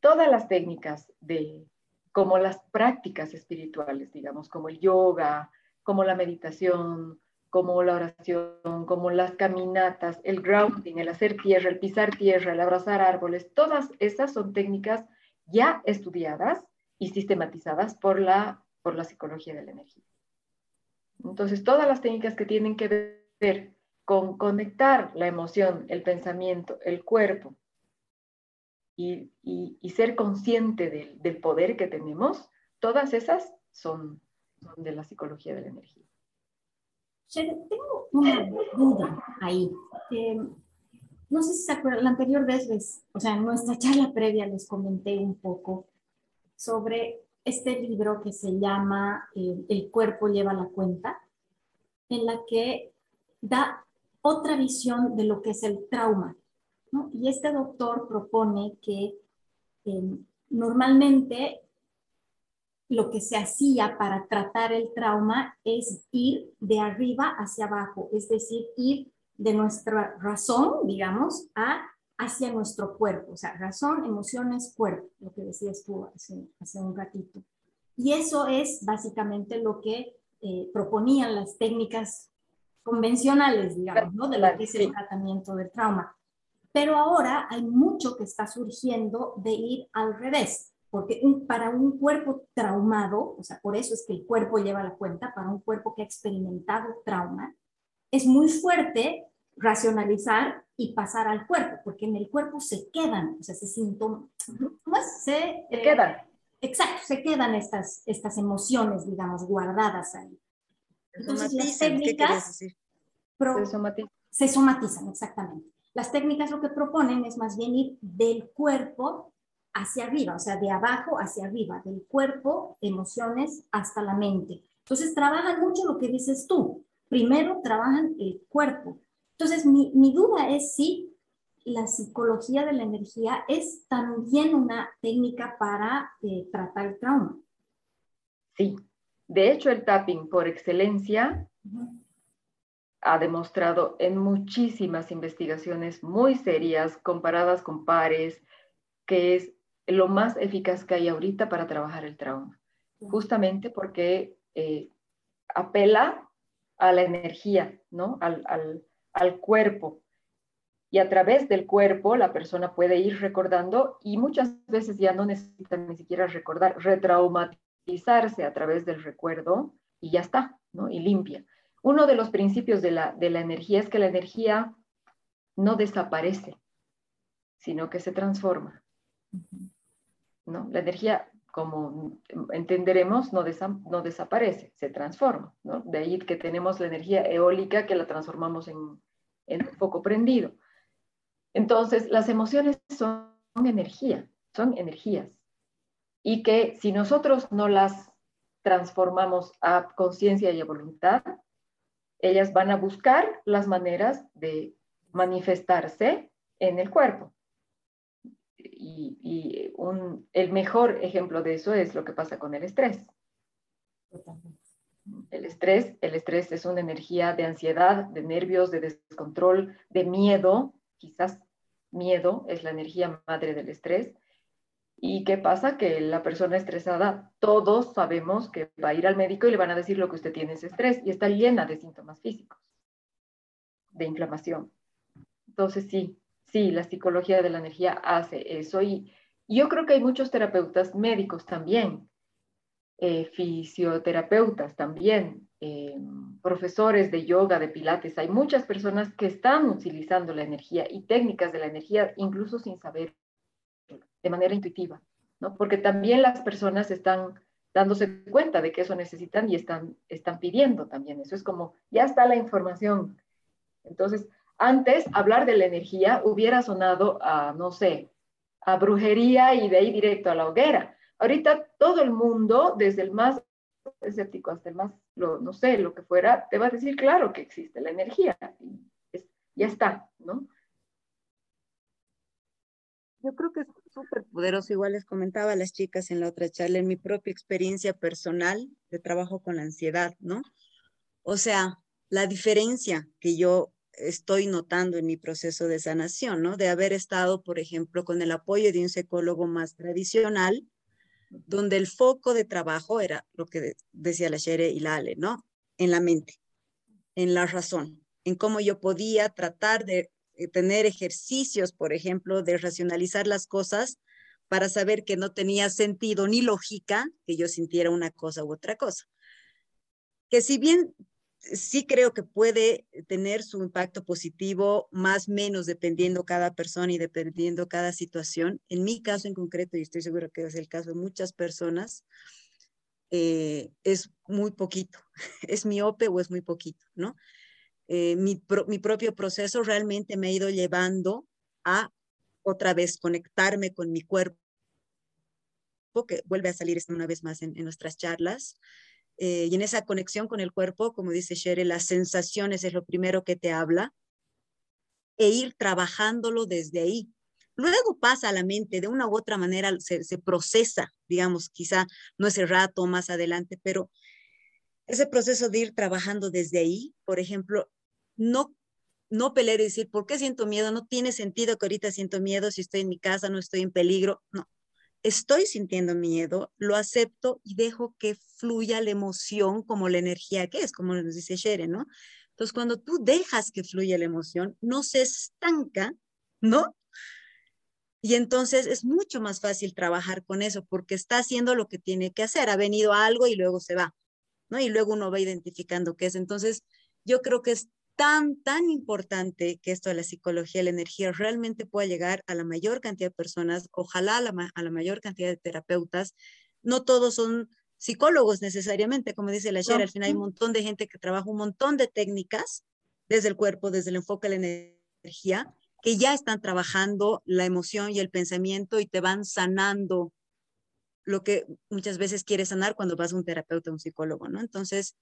Todas las técnicas de, como las prácticas espirituales, digamos, como el yoga, como la meditación, como la oración, como las caminatas, el grounding, el hacer tierra, el pisar tierra, el abrazar árboles, todas esas son técnicas ya estudiadas y sistematizadas por la, por la psicología de la energía. Entonces, todas las técnicas que tienen que ver con conectar la emoción, el pensamiento, el cuerpo y, ser consciente del, poder que tenemos, todas esas son, de la psicología de la energía. tengo una duda ahí. no sé si se acuerdan, la anterior vez, o sea, en nuestra charla previa les comenté un poco sobre este libro que se llama eh, El cuerpo lleva la cuenta, en la que da otra visión de lo que es el trauma. Y este doctor propone que em, normalmente lo que se hacía para tratar el trauma es ir de arriba hacia abajo, es decir, ir de nuestra razón, digamos, a hacia nuestro cuerpo, o sea, razón, emociones, cuerpo, lo que decías tú hace, hace un ratito. Y eso es básicamente lo que eh, proponían las técnicas convencionales, digamos, ¿no? de lo que es el tratamiento del trauma. Pero ahora hay mucho que está surgiendo de ir al revés, porque para un cuerpo traumado, o sea, por eso es que el cuerpo lleva la cuenta, para un cuerpo que ha experimentado trauma, es muy fuerte racionalizar y pasar al cuerpo, porque en el cuerpo se quedan, o sea, se síntomas, se, se eh, quedan. Exacto, se quedan estas, estas emociones, digamos, guardadas ahí. Entonces, las técnicas se, somatizan. se somatizan, exactamente. Las técnicas lo que proponen es más bien ir del cuerpo hacia arriba, o sea, de abajo hacia arriba, del cuerpo, emociones, hasta la mente. Entonces, trabajan mucho lo que dices tú. Primero trabajan el cuerpo, entonces, mi, duda es si la psicología de la energía es también una técnica para eh, tratar el trauma. Sí, de hecho el tapping por excelencia ha demostrado en muchísimas investigaciones muy serias, comparadas con pares, que es lo más eficaz que hay ahorita para trabajar el trauma. Justamente porque eh, apela a la energía, ¿no? Al, al, al cuerpo. Y a través del cuerpo la persona puede ir recordando y muchas veces ya no necesita ni siquiera recordar, retraumatizarse a través del recuerdo y ya está, ¿no? Y limpia. Uno de los principios de la, de la energía es que la energía no desaparece, sino que se transforma. ¿no? La energía, como entenderemos, no, no desaparece, se transforma. ¿no? De ahí que tenemos la energía eólica que la transformamos en, en foco prendido. Entonces, las emociones son energía, son energías. Y que si nosotros no las transformamos a conciencia y a voluntad, ellas van a buscar las maneras de manifestarse en el cuerpo. Y, el mejor ejemplo de eso es lo que pasa con el estrés. El estrés, el estrés es una energía de ansiedad, de nervios, de descontrol, de miedo, quizás miedo es la energía madre del estrés. ¿Y qué pasa? Que la persona estresada, todos sabemos que va a ir al médico y le van a decir lo que usted tiene es estrés y está llena de síntomas físicos, de inflamación. Entonces sí, sí, la psicología de la energía hace eso y yo creo que hay muchos terapeutas médicos también, eh, fisioterapeutas también, eh, profesores de yoga, de pilates, hay muchas personas que están utilizando la energía y técnicas de la energía incluso sin saber, de manera intuitiva, ¿no? Porque también las personas están dándose cuenta de que eso necesitan y están, están pidiendo también. Eso es como, ya está la información. Entonces, antes hablar de la energía hubiera sonado a, no sé, a brujería y de ahí directo a la hoguera. Ahorita todo el mundo, desde el más escéptico hasta el más, no sé, lo que fuera, te va a decir, claro que existe la energía. ya está, ¿no? Yo creo que es súper poderoso, igual les comentaba a las chicas en la otra charla, en mi propia experiencia personal de trabajo con la ansiedad, ¿no? O sea, la diferencia que yo estoy notando en mi proceso de sanación, ¿no? De haber estado, por ejemplo, con el apoyo de un psicólogo más tradicional, donde el foco de trabajo era lo que decía la Shere y la Ale, ¿no? En la mente, en la razón, en cómo yo podía tratar de eh, tener ejercicios, por ejemplo, de racionalizar las cosas para saber que no tenía sentido ni lógica que yo sintiera una cosa u otra cosa. Que si bien sí creo que puede tener su impacto positivo, más menos dependiendo cada persona y dependiendo cada situación. En mi caso en concreto, y estoy seguro que es el caso de muchas personas, eh, es muy poquito, es miope o es muy poquito, ¿no? Eh, mi, mi, propio proceso realmente me ha ido llevando a otra vez conectarme con mi cuerpo, que vuelve a salir una vez más en, en nuestras charlas, eh, y en esa conexión con el cuerpo, como dice Shere, las sensaciones es lo primero que te habla, e ir trabajándolo desde ahí. Luego pasa a la mente, de una u otra manera se, se procesa, digamos, quizá no ese rato más adelante, pero ese proceso de ir trabajando desde ahí, por ejemplo, no no pelear y decir, ¿por qué siento miedo? No tiene sentido que ahorita siento miedo si estoy en mi casa, no estoy en peligro. No, estoy sintiendo miedo, lo acepto y dejo que fluya la emoción como la energía que es, como nos dice Shere, ¿no? Entonces, cuando tú dejas que fluya la emoción, no se estanca, ¿no? Y entonces es mucho más fácil trabajar con eso porque está haciendo lo que tiene que hacer. Ha venido algo y luego se va, ¿no? Y luego uno va identificando qué es. Entonces, yo creo que es tan, tan importante que esto de la psicología, la energía, realmente pueda llegar a la mayor cantidad de personas, ojalá a la, a la mayor cantidad de terapeutas. No todos son psicólogos necesariamente, como dice la Shera, al final hay un montón de gente que trabaja un montón de técnicas desde el cuerpo, desde el enfoque de la energía, que ya están trabajando la emoción y el pensamiento y te van sanando lo que muchas veces quieres sanar cuando vas a un terapeuta, un psicólogo, ¿no? Entonces,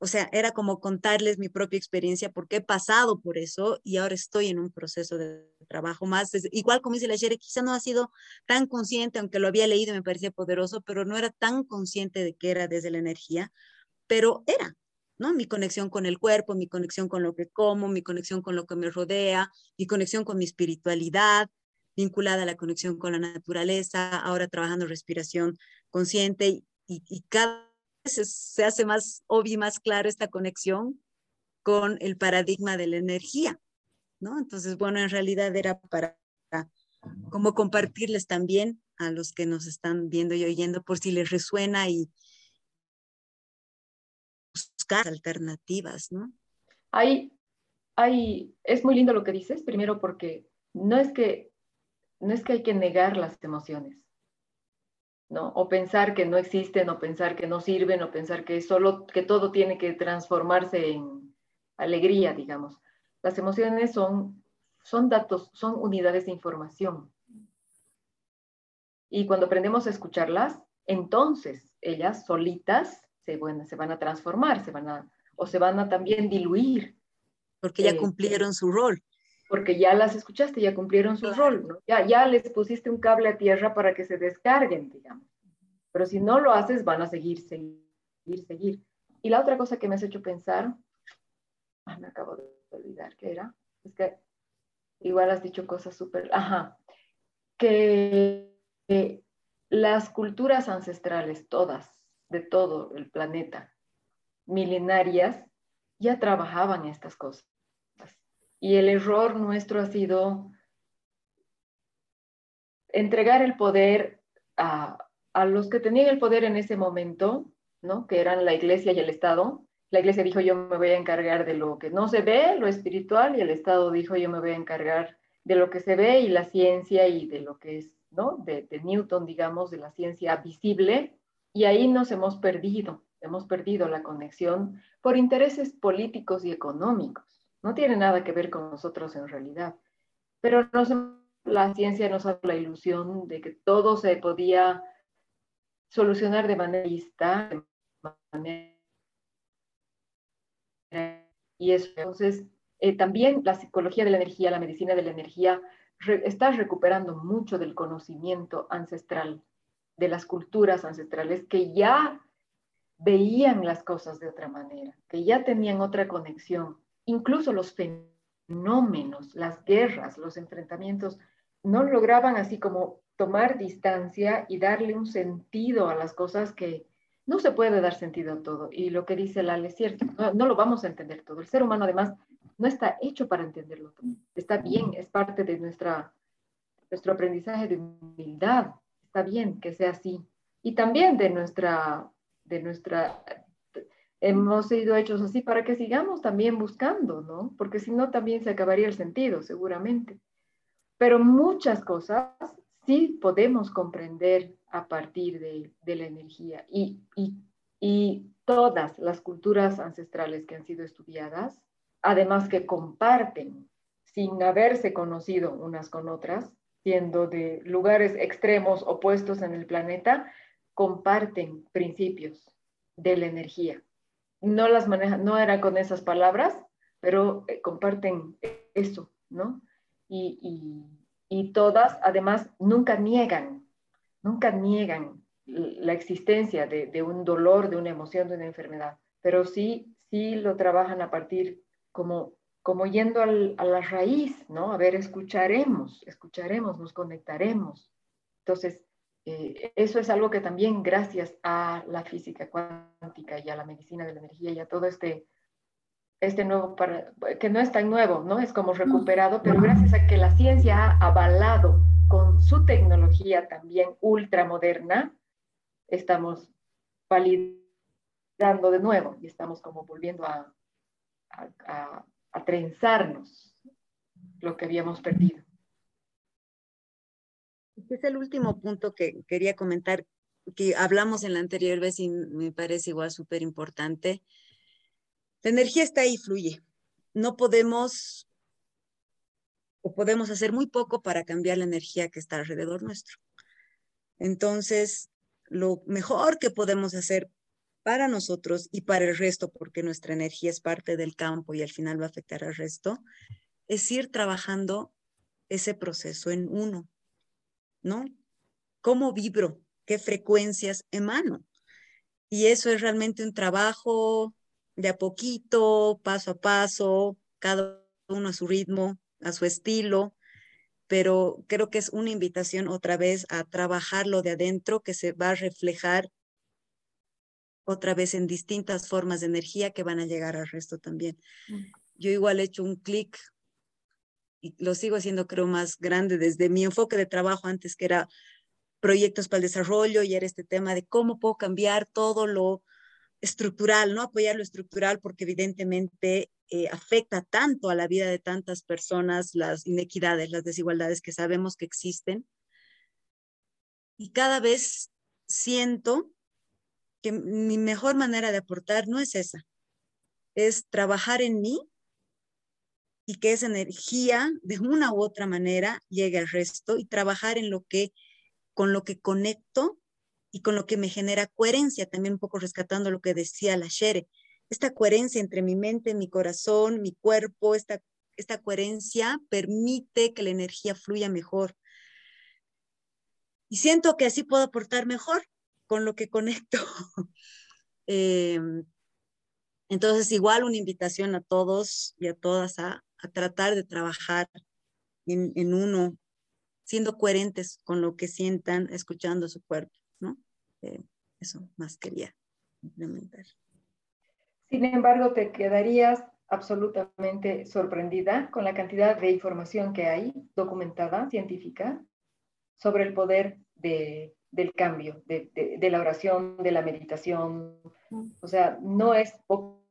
o sea, era como contarles mi propia experiencia porque he pasado por eso y ahora estoy en un proceso de trabajo más. igual como dice la Shere, quizá no ha sido tan consciente, aunque lo había leído y me parecía poderoso, pero no era tan consciente de que era desde la energía, pero era, ¿no? Mi conexión con el cuerpo, mi conexión con lo que como, mi conexión con lo que me rodea, mi conexión con mi espiritualidad, vinculada a la conexión con la naturaleza, ahora trabajando respiración consciente y cada se hace más obvio y más claro esta conexión con el paradigma de la energía, ¿no? Entonces, bueno, en realidad era para como compartirles también a los que nos están viendo y oyendo por si les resuena y buscar alternativas, ¿no? Hay, hay, es muy lindo lo que dices, primero porque no es que, no es que hay que negar las emociones, ¿no? O pensar que no existen, o pensar que no sirven, o pensar que solo, que todo tiene que transformarse en alegría, digamos. Las emociones son, son datos, son unidades de información. Y cuando aprendemos a escucharlas, entonces ellas solitas se, bueno, se van a transformar, se van a, o se van a también diluir. Porque ya eh, cumplieron su rol. Porque ya las escuchaste, ya cumplieron su rol, ¿no? Ya, ya les pusiste un cable a tierra para que se descarguen, digamos. Pero si no lo haces, van a seguir, seguir, seguir. Y la otra cosa que me has hecho pensar, ah, me acabo de olvidar qué era, es que igual has dicho cosas súper, ajá, que las culturas ancestrales, todas, de todo el planeta, milenarias, ya trabajaban estas cosas. Y el error nuestro ha sido entregar el poder a, los que tenían el poder en ese momento, ¿no? que eran la iglesia y el Estado. La iglesia dijo, yo me voy a encargar de lo que no se ve, lo espiritual, y el Estado dijo, yo me voy a encargar de lo que se ve y la ciencia y de lo que es ¿no? De, Newton, digamos, de la ciencia visible, y ahí nos hemos perdido, hemos perdido la conexión por intereses políticos y económicos. No tiene nada que ver con nosotros en realidad. Pero la ciencia nos da la ilusión de que todo se podía solucionar de manera lista, y eso, entonces, eh, también la psicología de la energía, la medicina de la energía estás recuperando mucho del conocimiento ancestral, de las culturas ancestrales que ya veían las cosas de otra manera, que ya tenían otra conexión. Incluso los fenómenos, las guerras, los enfrentamientos, no lograban así como tomar distancia y darle un sentido a las cosas que no se puede dar sentido a todo. Y lo que dice Lale es cierto, no, lo vamos a entender todo. El ser humano además no está hecho para entenderlo todo. Está bien, es parte de nuestra, nuestro aprendizaje de humildad. Está bien que sea así. Y también de nuestra, de nuestra, hemos sido hechos así para que sigamos también buscando, ¿no? Porque si no, también se acabaría el sentido, seguramente. Pero muchas cosas sí podemos comprender a partir de, de la energía. Y, y, y todas las culturas ancestrales que han sido estudiadas además que comparten sin haberse conocido unas con otras, siendo de lugares extremos opuestos en el planeta, comparten principios de la energía. No las manejan, no era con esas palabras, pero eh, comparten eso, ¿no? Y, todas, además, nunca niegan, nunca niegan la existencia de, de, un dolor, de una emoción, de una enfermedad, pero sí, sí lo trabajan a partir como, como yendo a la raíz, ¿no? A ver, escucharemos, escucharemos, nos conectaremos. Entonces, eh, eso es algo que también gracias a la física cuántica y a la medicina de la energía y a todo este, este nuevo, para, que no es tan nuevo, ¿no? Es como recuperado, pero gracias a que la ciencia ha avalado con su tecnología también ultramoderna, estamos validando de nuevo y estamos como volviendo a, a, trenzarnos lo que habíamos perdido. Es el último punto que quería comentar, que hablamos en la anterior vez y me parece igual súper importante. La energía está ahí, fluye. No podemos o podemos hacer muy poco para cambiar la energía que está alrededor nuestro. Entonces, lo mejor que podemos hacer para nosotros y para el resto, porque nuestra energía es parte del campo y al final va a afectar al resto, es ir trabajando ese proceso en uno, ¿no? ¿Cómo vibro? ¿Qué frecuencias emano? Y eso es realmente un trabajo de a poquito, paso a paso, cada uno a su ritmo, a su estilo, pero creo que es una invitación otra vez a trabajarlo de adentro que se va a reflejar otra vez en distintas formas de energía que van a llegar al resto también. Yo igual he hecho un clic y lo sigo haciendo creo más grande desde mi enfoque de trabajo antes que era proyectos para el desarrollo y era este tema de cómo puedo cambiar todo lo estructural, ¿no? Apoyar lo estructural porque evidentemente eh, afecta tanto a la vida de tantas personas, las inequidades, las desigualdades que sabemos que existen. Y cada vez siento que mi mejor manera de aportar no es esa, es trabajar en mí y que esa energía de una u otra manera llegue al resto y trabajar en lo que con lo que conecto y con lo que me genera coherencia, también un poco rescatando lo que decía la Shere, esta coherencia entre mi mente, mi corazón, mi cuerpo, esta, esta coherencia permite que la energía fluya mejor. Y siento que así puedo aportar mejor con lo que conecto. Em, entonces, igual una invitación a todos y a todas a, tratar de trabajar en, en, uno, siendo coherentes con lo que sientan, escuchando su cuerpo, ¿no? Eh, eso más quería implementar. Sin embargo, te quedarías absolutamente sorprendida con la cantidad de información que hay documentada, científica, sobre el poder de, del cambio, de, de, la oración, de la meditación. O sea, no es poco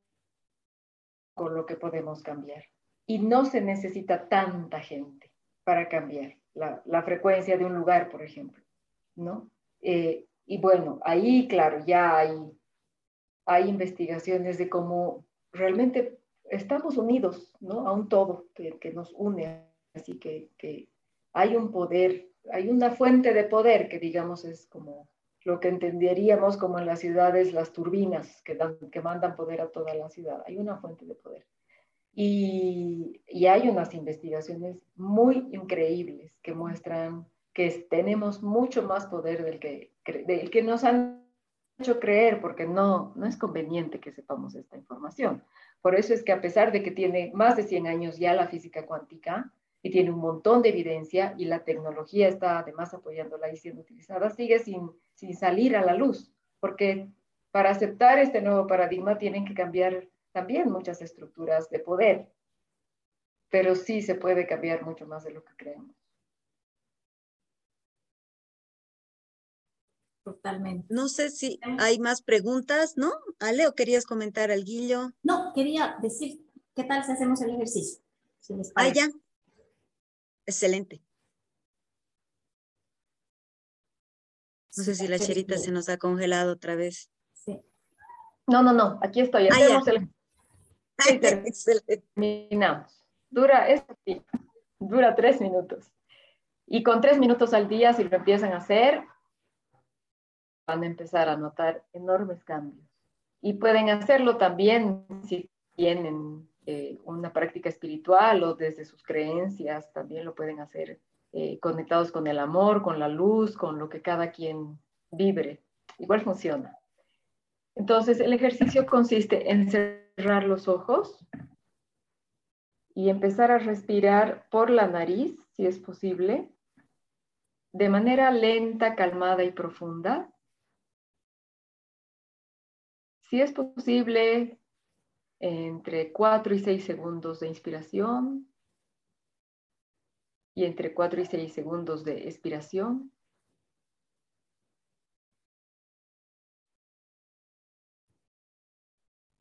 lo que podemos cambiar. Y no se necesita tanta gente para cambiar la, frecuencia de un lugar, por ejemplo, ¿no? Eh, y bueno, ahí, claro, ya hay, hay investigaciones de cómo realmente estamos unidos, ¿no? A un todo que, que nos une. Así que, que hay un poder hay una fuente de poder que digamos es como lo que entenderíamos como en las ciudades las turbinas que, dan, que mandan poder a toda la ciudad. Hay una fuente de poder. Y, y hay unas investigaciones muy increíbles que muestran que tenemos mucho más poder del que, del que nos han hecho creer, porque no, no es conveniente que sepamos esta información. Por eso es que a pesar de que tiene más de 100 años ya la física cuántica, y tiene un montón de evidencia y la tecnología está además apoyándola y siendo utilizada, sigue sin, sin salir a la luz, porque para aceptar este nuevo paradigma tienen que cambiar también muchas estructuras de poder, pero sí se puede cambiar mucho más de lo que creemos. Totalmente. No sé si hay más preguntas, ¿no? Ale, ¿o querías comentar al Guillo? No, quería decir, ¿qué tal si hacemos el ejercicio? Si ah, ya, Excelente. No sé si la cherita se nos ha congelado otra vez. Sí. No, no, no, aquí estoy. Ah, Hacemos el... Excelente. Terminamos. Dura, es, dura tres minutos. Y con tres minutos al día, si lo empiezan a hacer, van a empezar a notar enormes cambios. Y pueden hacerlo también si tienen eh, una práctica espiritual o desde sus creencias, también lo pueden hacer eh, conectados con el amor, con la luz, con lo que cada quien vibre. Igual funciona. Entonces, el ejercicio consiste en cerrar los ojos y empezar a respirar por la nariz, si es posible, de manera lenta, calmada y profunda. Si es posible, entre 4 y 6 segundos de inspiración y entre 4 y 6 segundos de expiración.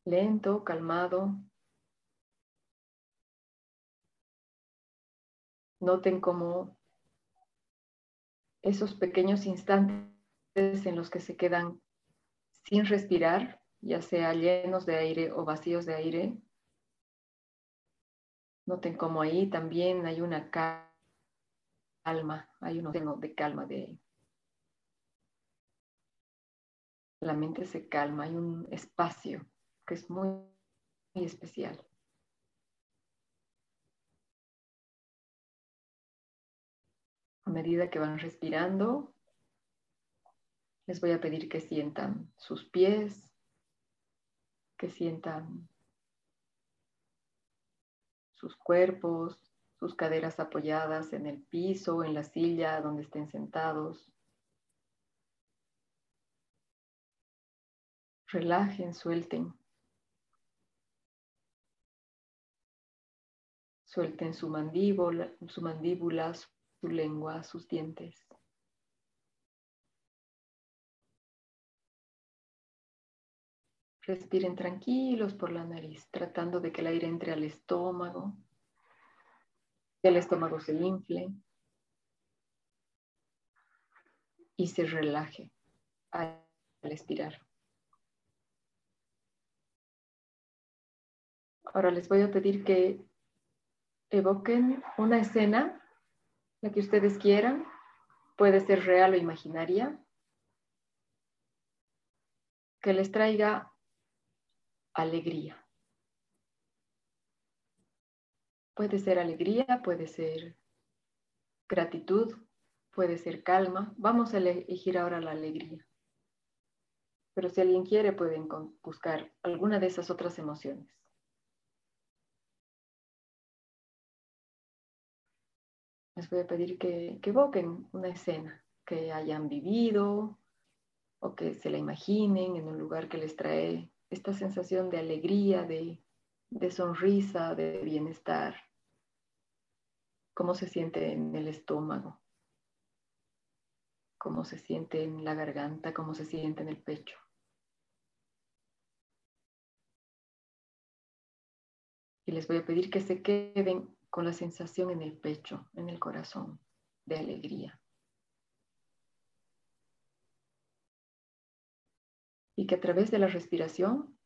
Lento, calmado. Noten cómo esos pequeños instantes en los que se quedan sin respirar ya sea llenos de aire o vacíos de aire. Noten como ahí también hay una calma, hay un océano de calma de la mente se calma, hay un espacio que es muy, muy especial. A medida que van respirando, les voy a pedir que sientan sus pies, que sientan sus cuerpos, sus caderas apoyadas en el piso en la silla donde estén sentados. Relajen, suelten. Suelten su mandíbula, su mandíbula, su lengua, sus dientes. Respiren tranquilos por la nariz, tratando de que el aire entre al estómago, que el estómago se infle y se relaje al expirar. Ahora les voy a pedir que evoquen una escena, la que ustedes quieran, puede ser real o imaginaria, que les traiga alegría. Puede ser alegría, puede ser gratitud, puede ser calma. Vamos a elegir ahora la alegría. Pero si alguien quiere, pueden buscar alguna de esas otras emociones. Les voy a pedir que, que evoquen una escena que hayan vivido o que se la imaginen en un lugar que les trae esta sensación de alegría, de, sonrisa, de bienestar, cómo se siente en el estómago, cómo se siente en la garganta, cómo se siente en el pecho. Y les voy a pedir que se queden con la sensación en el pecho, en el corazón, de alegría. y que a través de la respiración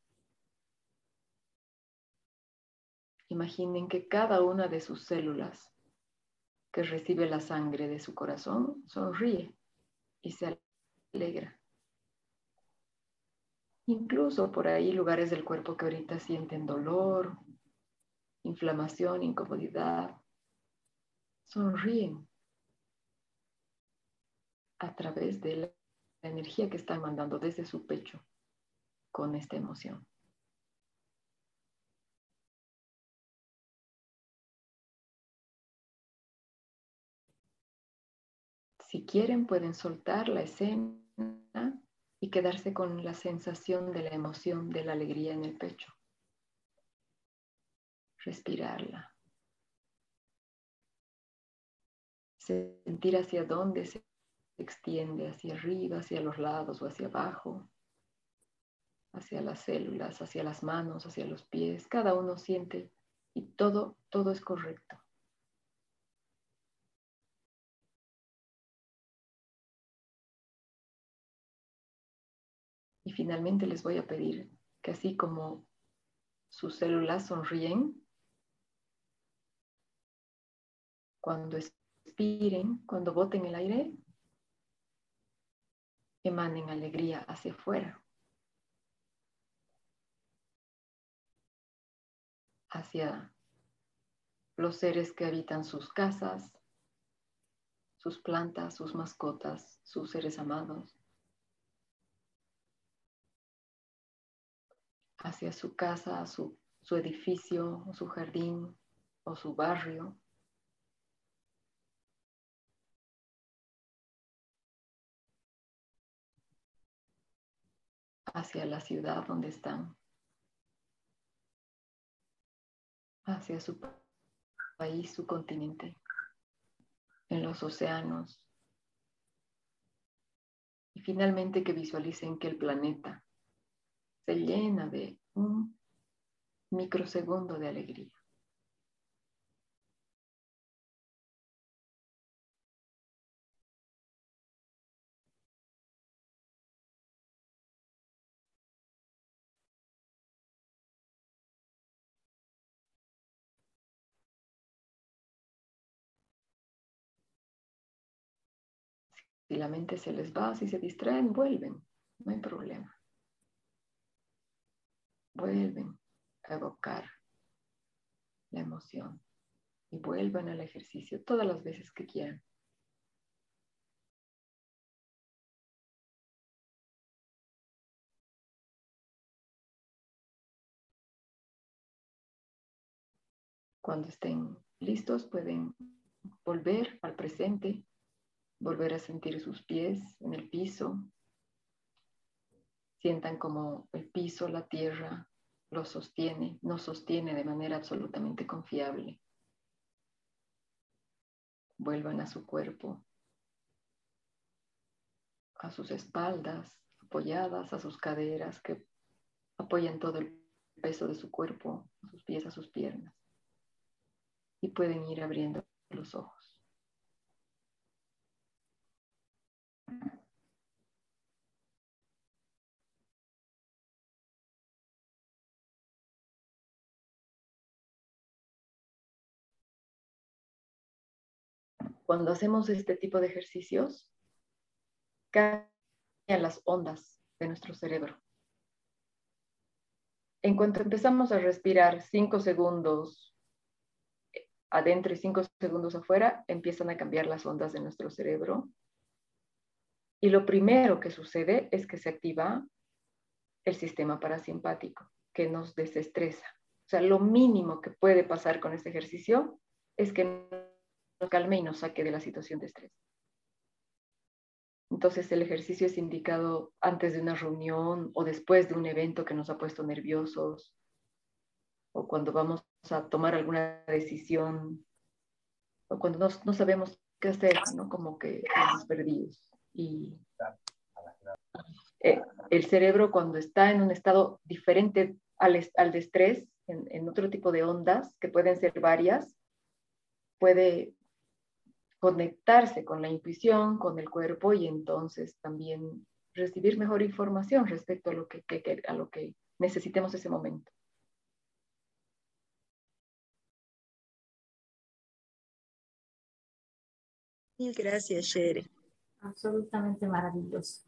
imaginen que cada una de sus células que recibe la sangre de su corazón sonríe y se alegra. Incluso por ahí lugares del cuerpo que ahorita sienten dolor, inflamación, incomodidad, sonríen a través de la energía que están mandando desde su pecho con esta emoción. Si quieren, pueden soltar la escena y quedarse con la sensación de la emoción, de la alegría en el pecho. Respirarla. Sentir hacia dónde se extiende hacia arriba, hacia los lados o hacia abajo, hacia las células, hacia las manos, hacia los pies. Cada uno siente y todo, todo es correcto. Y finalmente les voy a pedir que así como sus células sonríen, cuando expiren, cuando boten el aire, emanen alegría hacia afuera, hacia los seres que habitan sus casas, sus plantas, sus mascotas, sus seres amados, hacia su casa, su, su edificio, su jardín o su barrio. Hacia la ciudad donde están, hacia su país, su continente, en los océanos. Y finalmente que visualicen que el planeta se llena de un microsegundo de alegría. Si la mente se les va, si se distraen, vuelven, no hay problema. Vuelven a evocar la emoción y vuelvan al ejercicio todas las veces que quieran. Cuando estén listos pueden volver al presente volver a sentir sus pies en el piso, Sientan como el piso, la tierra, lo sostiene, nos sostiene de manera absolutamente confiable. Vuelvan a su cuerpo, a sus espaldas apoyadas, a sus caderas que apoyan todo el peso de su cuerpo, a sus pies, a sus piernas. Y pueden ir abriendo los ojos. Cuando hacemos este tipo de ejercicios, cambian las ondas de nuestro cerebro. En cuanto empezamos a respirar cinco segundos adentro y cinco segundos afuera, empiezan a cambiar las ondas de nuestro cerebro. Y lo primero que sucede es que se activa el sistema parasimpático, que nos desestresa. O sea, lo mínimo que puede pasar con este ejercicio es que nos calme y nos saque de la situación de estrés. Entonces el ejercicio es indicado antes de una reunión o después de un evento que nos ha puesto nerviosos o cuando vamos a tomar alguna decisión o cuando no, sabemos qué hacer, ¿no? Como que estamos perdidos. Y eh, el cerebro cuando está en un estado diferente al, al de estrés, en, en otro tipo de ondas, que pueden ser varias, puede conectarse con la intuición, con el cuerpo y entonces también recibir mejor información respecto a lo que, a lo que necesitemos ese momento. Mil gracias, Shere. Absolutamente maravilloso.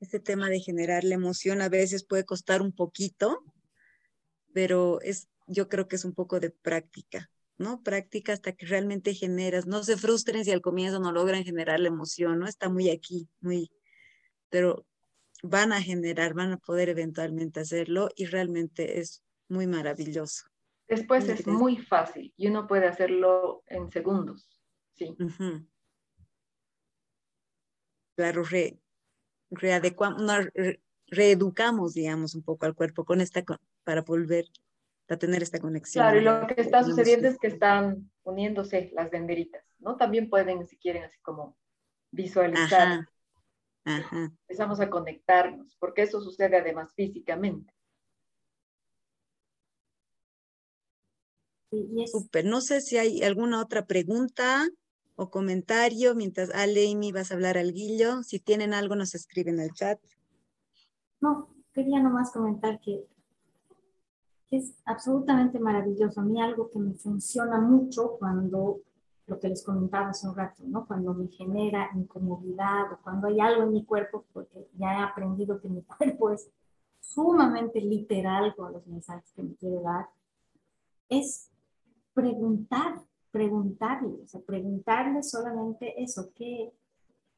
Este tema de generar la emoción a veces puede costar un poquito, pero es, yo creo que es un poco de práctica. ¿no? Práctica hasta que realmente generas. No se frustren si al comienzo no logran generar la emoción, ¿no? Está muy aquí, muy, pero van a generar, van a poder eventualmente hacerlo y realmente es muy maravilloso. Después es muy fácil y uno puede hacerlo en segundos, sí. Claro, re, readecuamos, reeducamos, digamos, un poco al cuerpo con esta, para volver a tener esta conexión. Claro, y lo que está sucediendo es que están uniéndose las denderitas, ¿no? También pueden, si quieren, así como visualizar. Empezamos a conectarnos, porque eso sucede además físicamente. Súper, no sé si hay alguna otra pregunta o comentario mientras Ale y mi vas a hablar al guillo. Si tienen algo, nos escriben al chat. No, quería nomás comentar que es absolutamente maravilloso. A mí algo que me funciona mucho cuando, lo que les comentaba hace un rato, ¿no? Cuando me genera incomodidad o cuando hay algo en mi cuerpo, porque ya he aprendido que mi cuerpo es sumamente literal con los mensajes que me quiere dar, es preguntar, preguntarle, o sea, preguntarle solamente eso, ¿qué,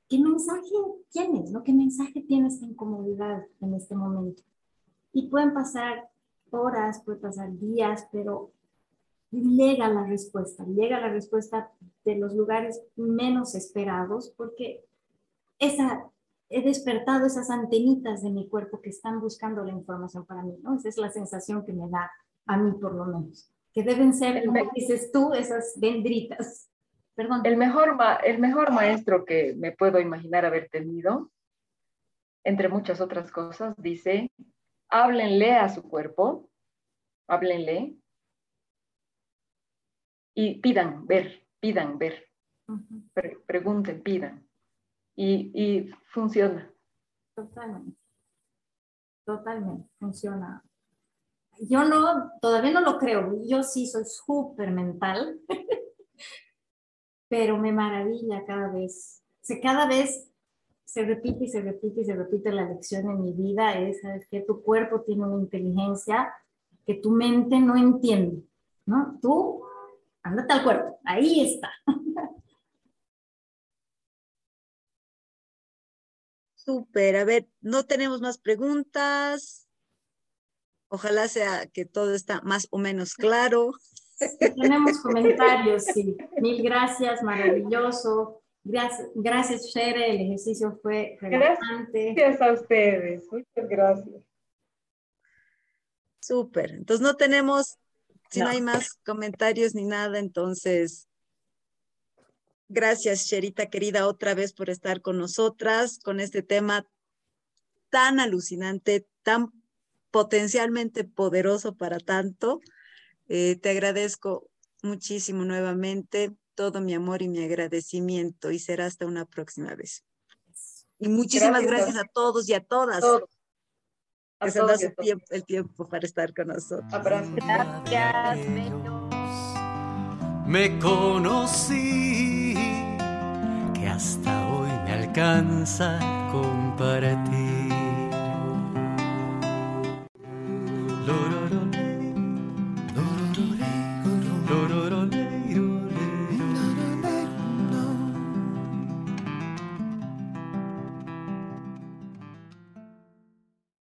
qué mensaje tienes, ¿no? ¿Qué mensaje tienes esta incomodidad en este momento? Y pueden pasar horas, puede pasar días, pero llega la respuesta, llega la respuesta de los lugares menos esperados porque esa, he despertado esas antenitas de mi cuerpo que están buscando la información para mí, ¿no? Esa es la sensación que me da a mí por lo menos, que deben ser, como dices tú, esas dendritas. Perdón. El mejor, el mejor maestro que me puedo imaginar haber tenido, entre muchas otras cosas, dice, háblenle a su cuerpo, háblenle y pidan ver, pidan ver, pregunten, pidan. Y, y funciona. Totalmente. Totalmente, funciona. Yo no, todavía no lo creo, yo sí soy súper mental, pero me maravilla cada vez. O cada vez se repite y se repite y se repite la lección en mi vida es, que tu cuerpo tiene una inteligencia que tu mente no entiende, ¿no? Tú, andate al cuerpo, ahí está. Súper, a ver, no tenemos más preguntas. Ojalá sea que todo está más o menos claro. tenemos comentarios, sí. Mil gracias, maravilloso. Gracias, gracias Shere, el ejercicio fue relajante. Gracias a ustedes, muchas gracias. Súper, entonces no tenemos, si no. hay más comentarios ni nada, entonces gracias Sherita querida otra vez por estar con nosotras con este tema tan alucinante, tan potencialmente poderoso para tanto. Eh, te agradezco muchísimo nuevamente todo mi amor y mi agradecimiento y será hasta una próxima vez. Y muchísimas gracias, a todos y a todas. que se da tiempo, el tiempo para estar con nosotros. Gracias. Me conocí que hasta hoy me alcanza compartir. Lo, do, do.